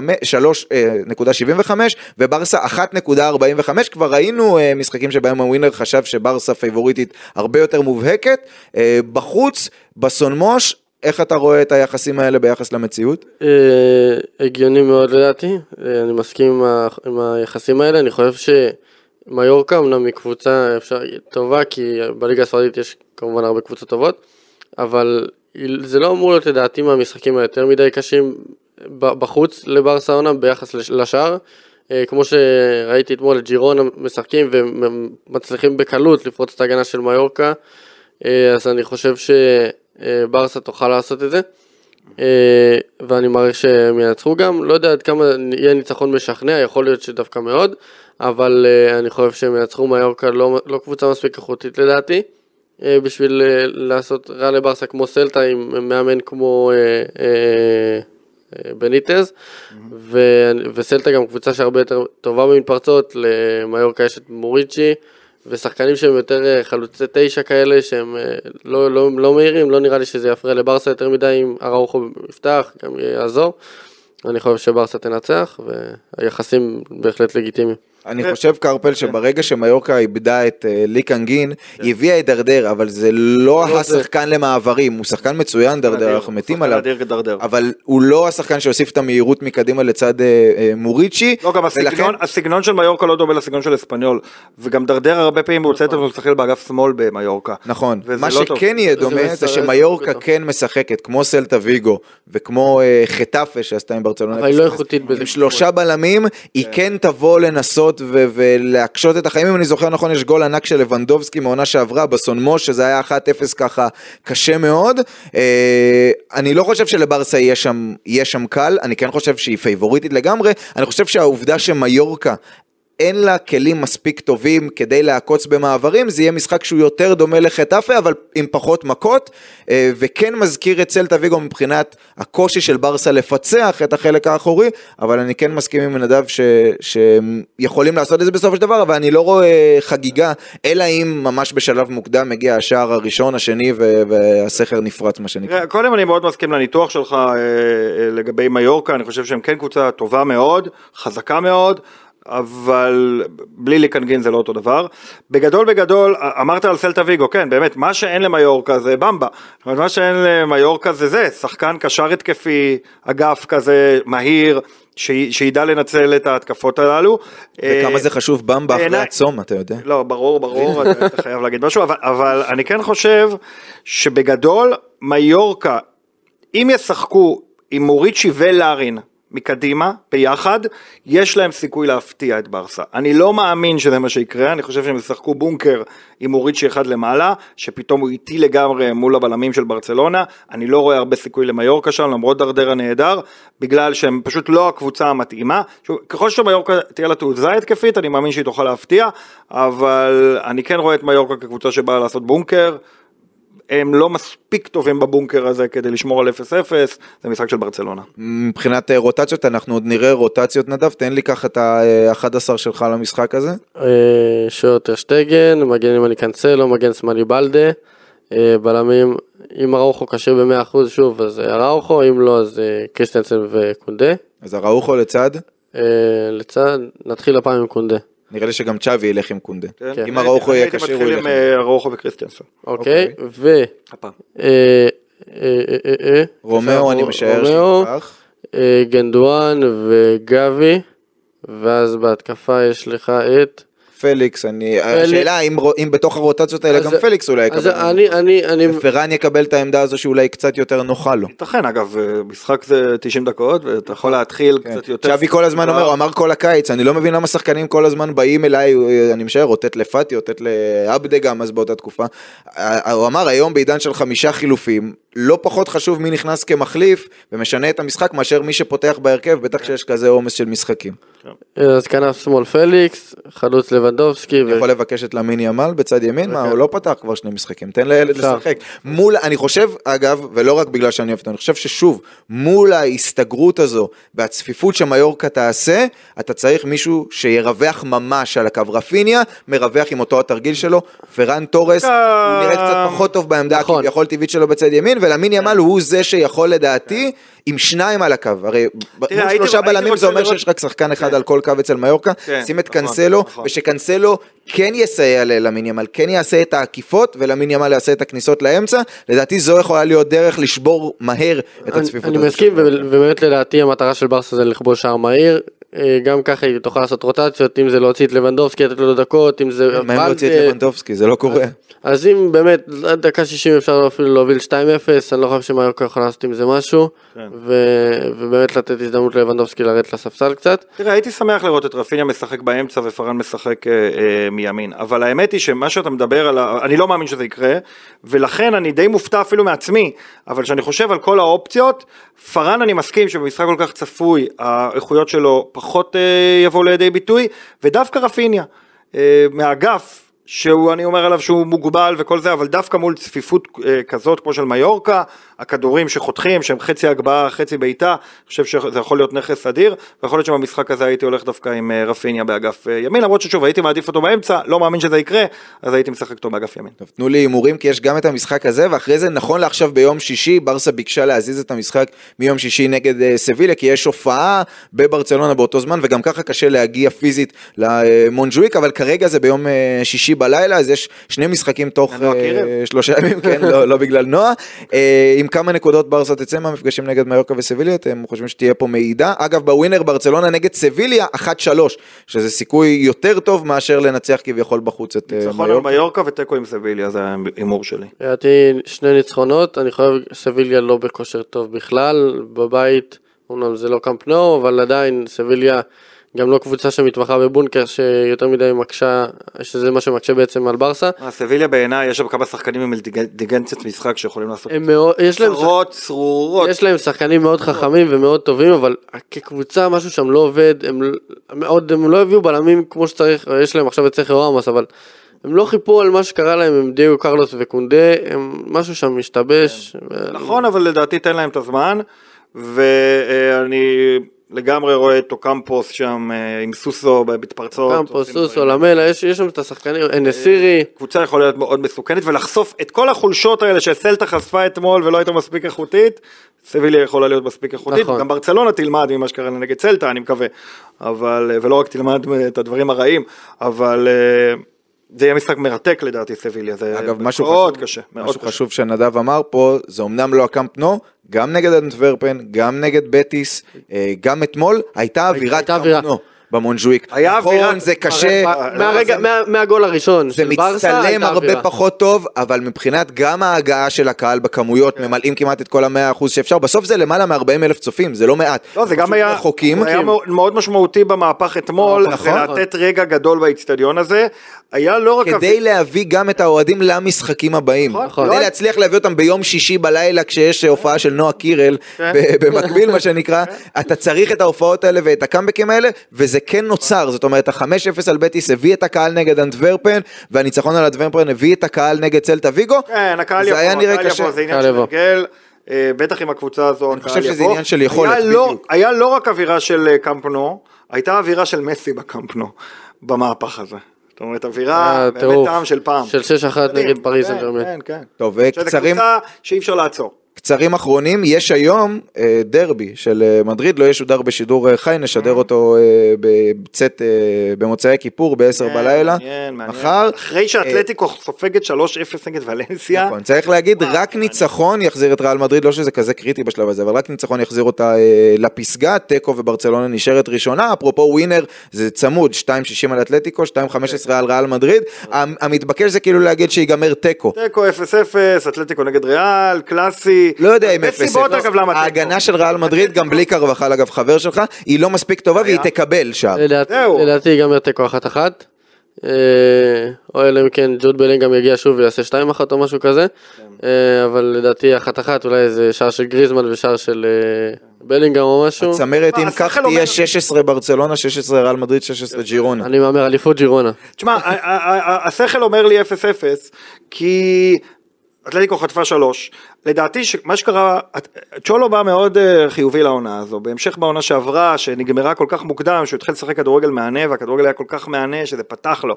וברסה 1.45. כבר ראינו אה, משחקים שבהם הווינר חשב שברסה פייבוריטית הרבה יותר מובהקת. אה, בחוץ, בסונמוש, איך אתה רואה את היחסים האלה ביחס למציאות? אה, הגיוני מאוד לדעתי, אה, אני מסכים עם, היחסים האלה, אני חושב שמיורקה אמנם היא קבוצה אפשר טובה, כי בליגה הספרדית יש כמובן הרבה קבוצות טובות, אבל זה לא אמור להיות לדעתי מהמשחקים היותר מדי קשים בחוץ לברסה עונה ביחס לש- לשאר. אה, כמו שראיתי אתמול את ג'ירונה משחקים ומצליחים בקלות לפרוץ את ההגנה של מיורקה, אה, אז אני חושב שברסה תוכל לעשות את זה. אה, ואני מעריך שהם ינצחו גם, לא יודע עד כמה יהיה ניצחון משכנע, יכול להיות שדווקא מאוד, אבל אה, אני חושב שהם ינצחו. מיורקה לא, לא קבוצה מספיק איכותית לדעתי, אה, בשביל לעשות רע לברסה כמו סלטה עם מאמן כמו בניטז, וסלטה גם קבוצה שהרבה יותר טובה במתפרצות, למיורקה יש את מוריצ'י. ושחקנים שהם יותר אה, חלוצי תשע כאלה שהם אה, לא, לא, לא מהירים, לא נראה לי שזה יפריע לברסה יותר מדי אם אראוחו יפתח, גם יעזור. אני חושב שברסה תנצח והיחסים בהחלט לגיטימיים. אני חושב קרפל שברגע שמיורקה איבדה את אה, ליקן גין, היא הביאה את דרדר, אבל זה לא לא זה. השחקן למעברים, הוא שחקן מצוין דרדר, אנחנו מתים עליו. אבל הוא לא השחקן שיוסיף את המהירות מקדימה לצד אה, אה, מוריצ'י, לא, גם הסגנון, הסגנון של מיורקה לא דומה לסגנון של אספניול, וגם דרדר הרבה פעמים מוצא את עצמו משחק באגף שמאל במיורקה. נכון, מה לא טוב. שכן יהיה זה דומה זה מסרס שמיורקה. כן משחקת כמו סלטה ויגו וכמו חטאפה שעשתה עם ברצלונה, אבל היא לא 0-0, איכותית בזה. עם שלושה בלמים, היא כן תבוא לנסות ו- ולהקשות את החיים, אם אני זוכר נכון יש גול ענק של לבנדובסקי מעונה שעברה בסונמו שזה היה 1-0 ככה קשה מאוד, אה, אני לא חושב שלברסה יהיה שם, יהיה שם קל, אני כן חושב שהיא פייבוריטית לגמרי, אני חושב שהעובדה שמיורקה אין לה כלים מספיק טובים כדי לעקוץ במעברים, זה יהיה משחק שהוא יותר דומה לחטאפה, אבל עם פחות מכות, אה, וכן מזכיר את סלטה ויגו מבחינת הקושי של ברסה לפצח את החלק האחורי, אבל אני כן מסכים עם נדב ש, שהם יכולים לעשות את זה בסופו של דבר, אבל אני לא רואה חגיגה, אלא אם ממש בשלב מוקדם מגיע השער הראשון, השני, ו- והסכר נפרץ מה שנקרא. קודם אני מאוד מסכים לניתוח שלך אה, אה, לגבי מיורקה, אני חושב שהם כן קבוצה טובה מאוד, חזקה מאוד. אבל בלי לקנגין זה לא אותו דבר. בגדול בגדול, אמרת על סלטה ויגו, כן, באמת, מה שאין למיורקה זה במבה. אומרת, מה שאין למיורקה זה זה, שחקן קשר התקפי, אגף כזה מהיר, ש- שידע לנצל את ההתקפות הללו. וכמה אה, זה חשוב במבה אחרי בעיניי- הצום, אתה יודע. לא, ברור, ברור, אתה אתה חייב להגיד משהו, אבל, אבל אני כן חושב שבגדול, מיורקה, אם ישחקו עם מוריצ'י ולארין מקדימה, ביחד, יש להם סיכוי להפתיע את ברסה. אני לא מאמין שזה מה שיקרה, אני חושב שהם ישחקו בונקר עם מוריצ'י אחד למעלה, שפתאום הוא איטי לגמרי מול הבלמים של ברצלונה, אני לא רואה הרבה סיכוי למיורקה שם, למרות דרדר הנהדר, בגלל שהם פשוט לא הקבוצה המתאימה. שוב, ככל שמיורקה תהיה לה תעוזה התקפית, אני מאמין שהיא תוכל להפתיע, אבל אני כן רואה את מיורקה כקבוצה שבאה לעשות בונקר. הם לא מספיק טובים בבונקר הזה כדי לשמור על 0-0, זה משחק של ברצלונה. מבחינת אה, רוטציות, אנחנו עוד נראה רוטציות נדב, תן לי ככה את ה-11 שלך למשחק הזה. אה, שוטר שטגן, מגן ימני קאנסלו, מגן שמאלי בלדה, אה, בלמים, אם אראוכו כשיר ב-100% שוב אז אה, אראוכו, אם לא אז אה, קריסטנסן וקונדה. אז אראוחו לצד, אה, לצד, נתחיל הפעם עם קונדה. נראה לי שגם צ'אבי ילך עם קונדה. כן. אם אראוחו אני יהיה הייתי כשיר, הוא מתחיל ילך עם עם זה. אה, אראוחו וקריסטיאנסון. אוקיי, ו... הפעם. אה, אה, רומאו, אני משער. אה, גונדואן וגבי, ואז בהתקפה יש לך את... פליקס, אני... השאלה אם בתוך הרוטציות האלה אז- גם פליקס אולי אז יקבל. אני, אני, אני, פרן יקבל את העמדה הזו שאולי קצת יותר נוחה לו. ייתכן אגב, אה, משחק זה 90 דקות ואתה יכול להתחיל כן. קצת יותר. צ'אבי כל הזמן אומר, הוא אמר כל הקיץ, אני לא מבין למה שחקנים כל הזמן באים אליי, אני משער, אותת לפאטי, אותת לעבדה גם אז באותה תקופה. אה, הוא אמר היום בעידן של חמישה חילופים, לא פחות חשוב מי נכנס כמחליף ומשנה את המשחק מאשר מי שפותח בהרכב, בטח שיש כזה עומס של משחקים. אז כנף שמאל פליקס, חלוץ לבנדובסקי, אני ו... יכול לבקש את למין ימל בצד ימין, מה, אוקיי. הוא לא פתח כבר שני משחקים, תן לילד. לשחק. מול, אני חושב, אגב, ולא רק בגלל שאני אוהב אותו, אני חושב ששוב, מול ההסתגרות הזו והצפיפות שמיורקה תעשה, אתה צריך מישהו שירווח ממש על הקו. רפיניה מרווח עם אותו התרגיל שלו, פרן תורס, הוא נראה קצת פחות טוב בעמדה נכון. כביכול טבעית שלו בצד ימין, ולמין ימל הוא זה שיכול לדעתי, עם שניים על הקו, הרי מול הייתי- שלושה הייתי בלמים זה אומר לראות- שיש רק שחקן אחד על כל קו אצל מיורקה, כן, שים את נכון, קנסלו, נכון. ושקנסלו כן יסייע ללמין ימל, כן יעשה את העקיפות, ולמין ימל יעשה את הכניסות לאמצע, לדעתי זו יכולה להיות דרך לשבור מהר את אני, הצפיפות אני הזאת מסכים. ובאמת לדעתי המטרה של ברסה זה לכבוש שער מהיר, גם ככה היא תוכל לעשות רוטציות, אם זה להוציא את לבנדובסקי, לתת לו דקות, אם זה... מה אם להוציא את. לבנדובסקי, זה לא קורה. אז אם באמת, עד דקה 60 אפשר אפילו להוביל 2-0, אני לא חושב שמיורקה יכולה לעשות עם זה משהו, כן. ובאמת לתת הזדמנות ללבנדובסקי לרדת לספסל קצת. תראה, הייתי שמח לראות את רפיניה משחק באמצע ופארן משחק אה, אה, מימין, אבל האמת היא שמה שאתה מדבר על ה... אני לא מאמין שזה יקרה, ולכן אני די מופתע אפילו מעצמי, אבל כשאני חושב על כל האופציות, פארן אני מסכים שבמשחק כל כך צפוי, האיכויות שלו פחות אה, יבואו לידי ביטוי, ודווקא רפיניה, אה, מהאגף, שהוא, אני אומר עליו שהוא מוגבל וכל זה, אבל דווקא מול צפיפות אה, כזאת כמו של מיורקה, הכדורים שחותכים, שהם חצי הגבהה, חצי בעיטה, אני חושב שזה יכול להיות נכס אדיר, ויכול להיות שבמשחק הזה הייתי הולך דווקא עם אה, רפיניה באגף אה, ימין, למרות ששוב, הייתי מעדיף אותו באמצע, לא מאמין שזה יקרה, אז הייתי משחק אותו באגף ימין. טוב, תנו לי הימורים כי יש גם את המשחק הזה ואחרי זה נכון לעכשיו ביום שישי ברסה ביקשה להזיז את המשחק מיום שישי נגד אה, סביליה כי יש הופעה בברצלונה באותו זמן וגם ככה קשה להגיע פיזית למונג'וויק אבל כרגע זה ביום שישי בלילה אז יש שני משחקים תוך קירל? שלושה ימים כן לא, לא בגלל נועה עם כמה נקודות ברסה תצא מהמפגשים נגד מיורקה וסביליה אתם חושבים שתהיה פה מעידה אגב בווינר ברצלונה נגד סביליה 1-3 שזה סיכוי יותר טוב מאשר לנצח כביכול בחוץ את אה, ניצחון על מיורקה. מיורקה ותיקו עם סביליה, זה ההימור שלי. לדעתי שני ניצחונות, אני חושב סביליה לא בכושר טוב בכלל, בבית, אומנם זה לא קאמפ נו, אבל עדיין סביליה גם לא קבוצה שמתמחה בבונקר שיותר מדי מקשה, שזה מה שמקשה בעצם על ברסה. אה, סביליה בעיניי, יש שם כמה שחקנים עם אינטליגנציית משחק שיכולים לעשות צרות, צרורות. יש להם שחקנים מאוד חכמים ומאוד טובים, אבל כקבוצה משהו שם לא עובד, הם, מאוד, הם לא הביאו בלמים כמו שצריך, יש להם עכשיו את סכר רמוס, אבל הם לא חיפו על מה שקרה להם עם דייגו קרלוס וקונדה, הם, משהו שם משתבש. ו- נכון, אבל לדעתי תן להם את הזמן, ואני לגמרי רואה את אוקמפוס שם אה, עם סוסו בהתפרצות. קמפוס, עושים סוסו. למלה, יש יש שם את השחקנים, אנסירי, קבוצה יכולה להיות מאוד מסוכנת ולחשוף את כל החולשות האלה שסלטה חשפה אתמול ולא הייתה מספיק איכותית, סביליה יכולה להיות מספיק איכותית, נכון. גם ברצלונה תלמד ממה שקרה נגד סלטה אני מקווה, אבל, ולא רק תלמד את הדברים הרעים, אבל אה, זה יהיה משחק מרתק לדעתי סביליה, זה אגב, משהו מאוד חשוב, קשה, מאוד משהו קשה. חשוב שנדב אמר פה, זה אמנם לא הקאמפ נו, גם נגד אנטוורפן, גם נגד בטיס, אה, גם אתמול, הייתה אווירת הייתה קאמפ אווירה. נו במונג'וויק. היה נכון, אווירת- זה קשה, מהרגע, מה- מהגול הראשון זה של ברסה, מצטלם הייתה הרבה אווירה. פחות טוב, אבל מבחינת גם ההגעה של הקהל בכמויות, ממלאים כמעט את כל המאה אחוז שאפשר, בסוף זה למעלה מ-40 אלף צופים, זה לא מעט. לא, זה גם היה, רחוקים, זה היה כי- מאוד- משמעותי במהפך אתמול, נכון. זה לתת רגע גדול באיצטדיון הזה, היה לא רק... כדי להביא גם את האוהדים למשחקים הבאים. נכון. כדי לא- להצליח להביא אותם ביום שישי בלילה כשיש הופעה של נועה קירל, כן. במקביל מה שנקרא, אתה צריך את ההופעות האלה ואת הקאמבקים האלה, וזה כן נוצר, זאת אומרת ה-5-0 על בטיס הביא את הקהל נגד אנטוורפן, והניצחון על אנטוורפן הביא את הקהל נגד צלטה ויגו, כן, הקהל זה יבוא, הקהל. יבוא, זה עניין של. הרגל, אה, בטח עם הקבוצה הזו, אני חושב שזה. עניין של יכולת, לא- בדיוק. היה לא רק אווירה של אה, קמפנו, הייתה אווירה של מסי בקמפנו, במהפך הזה. זאת אומרת, אווירה היה באמת. טעם של פעם. של 6-1 מדהים, נגד פריז כן, סן ז'רמן. כן, כן. טוב, שזה וקצרים, קבוצה שאי אפשר לעצור. קצרים אחרונים, יש היום אה, דרבי של אה, מדריד, לא ישודר בשידור אה, חי, נשדר אותו אה, בצאת אה, במוצאי כיפור ב-10 מעניין, בלילה, מעניין, מעניין. מחר. אחרי שאתלטיקו סופגת 3-0 נגד ולנסיה. נכון, צריך להגיד, וואו, רק. ניצחון יחזיר את ריאל מדריד, לא שזה כזה קריטי בשלב הזה, אבל רק ניצחון יחזיר אותה אה, לפסגה, תיקו וברצלונה נשארת ראשונה, אפרופו ווינר, זה צמוד, 2.60 על אתלטיקו, 2.15 על ריאל מדריד, המ- המתבקש זה כאילו להגיד שיגמר תיקו. תיקו 0-0, אתלטיקו נגד ריאל, קלאסי. לא יודע אם הרבה 0-0, סיבות אגב למה תיקו. ההגנה של ריאל מדריד, גם בלי קרבחל אגב חבר שלך, היא לא מספיק טובה והיא. תקבל שער. לדעתי- ייגמר תיקו אחת אחת. אה, או אלא אם כן ג'וד בלינגהם יגיע שוב ויעשה שתיים אחת או משהו כזה. כן. אה, אבל לדעתי אחת אחת אולי איזה שער של גריזמן ושער של אה, בלינגהאם או משהו. צמרת אם כך תהיה 16 ברצלונה, 16 ריאל מדריד, 16 ג'ירונה. אני מהמר אליפות ג'ירונה. תשמע, השכל אומר לי 0-0, כי אתלטיקו חטפה שלוש. לדעתי שמה שקרה, צ'ולו בא מאוד אה, חיובי לעונה הזו, בהמשך בעונה שעברה, שנגמרה כל כך מוקדם, שהוא התחיל לשחק כדורגל מהנה, והכדורגל היה כל כך מהנה שזה פתח לו.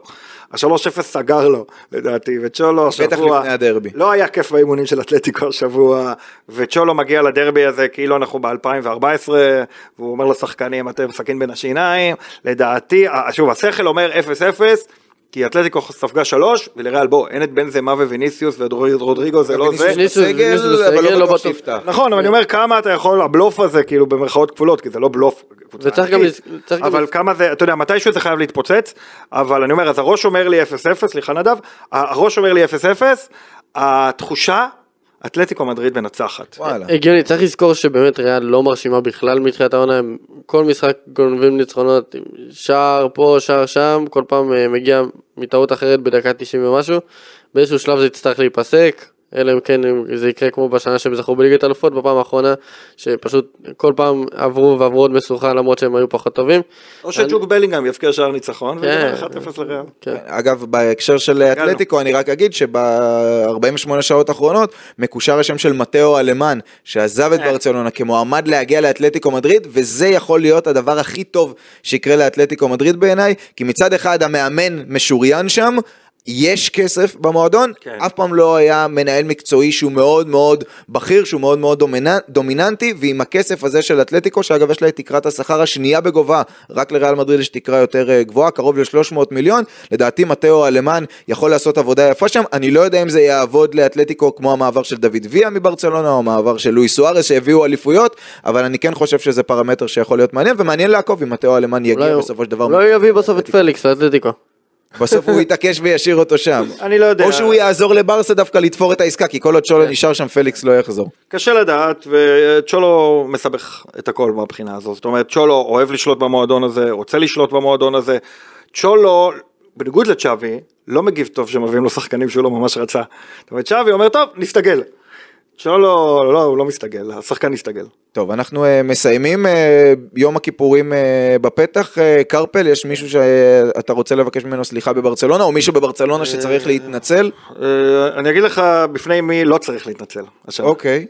ה-3-0 סגר לו, לדעתי, וצ'ולו השבוע... לפני הדרבי. לא היה כיף באימונים של אתלטיקו השבוע, וצ'ולו מגיע לדרבי הזה כאילו אנחנו ב-2014, והוא אומר לשחקנים אתם סכין בין השיניים, לדעתי, שוב, השכל אומר 0-0, כי אתלטיקו ספגה שלוש, ולריאל בוא, אין את בנזמה וויניסיוס ורודריגו זה לא זה. בסגל, ויניסיוס אבל לא לא בטוח. שיפתח. נכון, אבל אני אומר כמה אתה יכול, הבלוף הזה כאילו במרכאות כפולות, כי זה לא בלוף. אבל כמה זה, אתה יודע, מתישהו זה חייב להתפוצץ, אבל אני אומר, אז הראש אומר לי 0-0, סליחה נדב, הראש אומר לי 0-0, התחושה, אתלטיקו מדריד מנצחת. וואלה. הגיוני, צריך לזכור שבאמת ריאל לא מרשימה בכלל מתחילת העונה, הם כל משחק גונבים ניצחונות, שער פה, שער שם, כל פעם אה, מגיע מטעות אחרת בדקה 90 ומשהו, באיזשהו שלב זה יצטרך להיפסק, אלא אם כן זה יקרה כמו בשנה שהם זכו בליגת אלופות בפעם האחרונה, שפשוט כל פעם עברו ועברו עוד משוכה למרות שהם היו פחות טובים. או שג'וק בלינגהם יבקיע שער ניצחון, כן. ו-1-0 לריאל. כן. אגב, בהקשר של אתלטיקו, אני רק אגיד שב-48 שעות האחרונות, מקושר השם של מתאו אלמן, שעזב את ברצלונה כמועמד להגיע לאתלטיקו מדריד, וזה יכול להיות הדבר הכי טוב שיקרה לאתלטיקו מדריד בעיניי, כי מצד אחד המאמן משוריין שם, יש כסף במועדון, כן. אף פעם לא היה מנהל מקצועי שהוא מאוד מאוד בכיר, שהוא מאוד מאוד דומיננ- דומיננטי, ועם הכסף הזה של אתלטיקו, שאגב יש לה את תקרת השכר השנייה בגובה, רק לריאל מדריד יש תקרה יותר אה, גבוהה, קרוב ל-300 מיליון, לדעתי מתאו אלמן יכול לעשות עבודה יפה שם, אני לא יודע אם זה יעבוד לאתלטיקו כמו המעבר של דוד ויה מברצלונה, או המעבר של לואי סוארס שהביאו אליפויות, אבל אני כן חושב שזה פרמטר שיכול להיות מעניין, ומעניין לעקוב אם מתאו אלמני יגיע הוא- בסופו של דבר. הוא יביא בסוף את פליקס לאתלטיקו. בסוף הוא יתעקש וישאיר אותו שם. אני לא יודע. או שהוא יעזור לברסה דווקא לתפור את העסקה, כי כל עוד צ'ולו נשאר שם פליקס לא יחזור. קשה לדעת, וצ'ולו מסבך את הכל מהבחינה הזו. זאת אומרת, צ'ולו אוהב לשלוט במועדון הזה, רוצה לשלוט במועדון הזה. צ'ולו, בניגוד לצ'אבי, לא מגיב טוב שמביאים לו שחקנים שהוא לא ממש רצה. זאת אומרת, צ'אבי אומר, טוב, נסתגל. צ'ולו, לא, הוא לא מסתגל, השחקן מסתגל. טוב, אנחנו uh, מסיימים uh, יום הכיפורים uh, בפתח. Uh, קרפל, יש מישהו שאתה רוצה לבקש ממנו סליחה בברצלונה, או מישהו בברצלונה שצריך להתנצל? אה, אני אגיד לך בפני מי לא צריך להתנצל. אוקיי.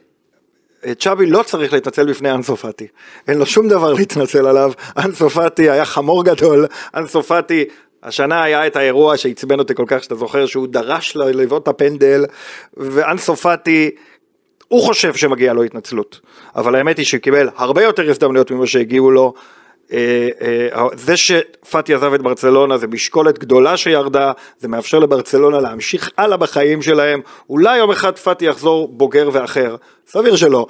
צ'אבי לא צריך להתנצל בפני אנסופטי, אין לו שום דבר להתנצל עליו, אנסופטי היה חמור גדול, אנסופטי השנה היה את האירוע שעצבן אותי כל כך, שאתה זוכר שהוא דרש לבעוט את הפנדל, ואנסופטי, הוא חושב שמגיע לו התנצלות, אבל האמת היא שהוא קיבל הרבה יותר הזדמנויות ממה שהגיעו לו. אה, אה, זה שפאטי עזב את ברצלונה זה משקולת גדולה שירדה, זה מאפשר לברצלונה להמשיך הלאה בחיים שלהם, אולי יום אחד פאטי יחזור בוגר ואחר, סביר שלא,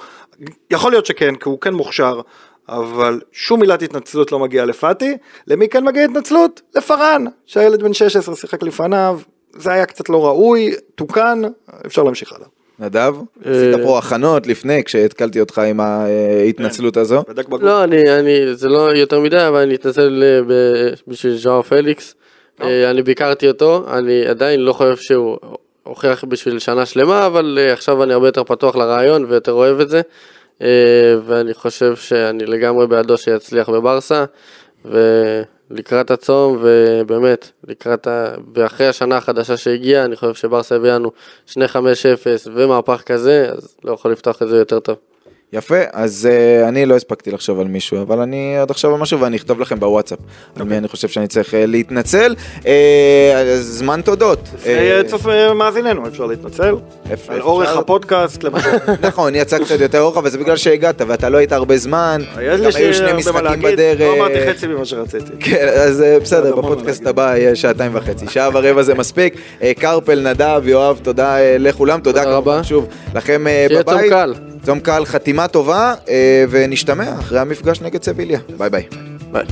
יכול להיות שכן, כי הוא כן מוכשר, אבל שום מילת התנצלות לא מגיעה לפאטי, למי כן מגיעה התנצלות? לפארן, שהילד בן 16 שיחק לפניו, זה היה קצת לא ראוי, תוקן, אפשר להמשיך הלאה. נדב, עשית פה הכנות לפני כשהתקלתי אותך עם ההתנצלות הזו. בדק בגוף. לא, אני, אני, זה לא יותר מדי, אבל אני אתנצל אה, ב- בשביל ז'או פליקס. אה, אני ביקרתי אותו, אני עדיין לא חושב שהוא הוכיח בשביל שנה שלמה, אבל אה, עכשיו אני הרבה יותר פתוח לרעיון ויותר אוהב את זה. אה, ואני חושב שאני לגמרי בעדו שיצליח בברסה, ולקראת הצום, ובאמת, לקראת ה... ואחרי השנה החדשה שהגיעה, אני חושב שברסה הביא לנו שני 5-0 ומהפך כזה, אז לא יכול לפתוח את זה יותר טוב. יפה, אז uh, אני לא הספקתי לחשוב על מישהו, אבל אני עוד אחשוב על משהו ואני אכתוב לכם בוואטסאפ. על מי אני חושב שאני צריך uh, להתנצל. Uh, זמן תודות. צוף אה, מאזיננו, אפשר להתנצל. אפשר- על אורך אפשר- הפודקאסט, למשל. נכון, יצא קצת יותר ארוך, אבל זה בגלל שהגעת ואתה לא היית הרבה זמן. יש לי גם היו שני משחקים בדרך. לא אמרתי חצי ממה שרציתי. כן, אז בסדר, מה בפודקאסט. הבא יהיה שעתיים וחצי, שעה ורבע זה מספיק. קרפל, נדב, יואב, תודה לכולם, תודה רבה. שוב לכם אה, שיהיה צום בבית. קל. צום קל, חתימה טובה, אה, ונשתמע אחרי המפגש נגד סביליה. ביי ביי. ביי.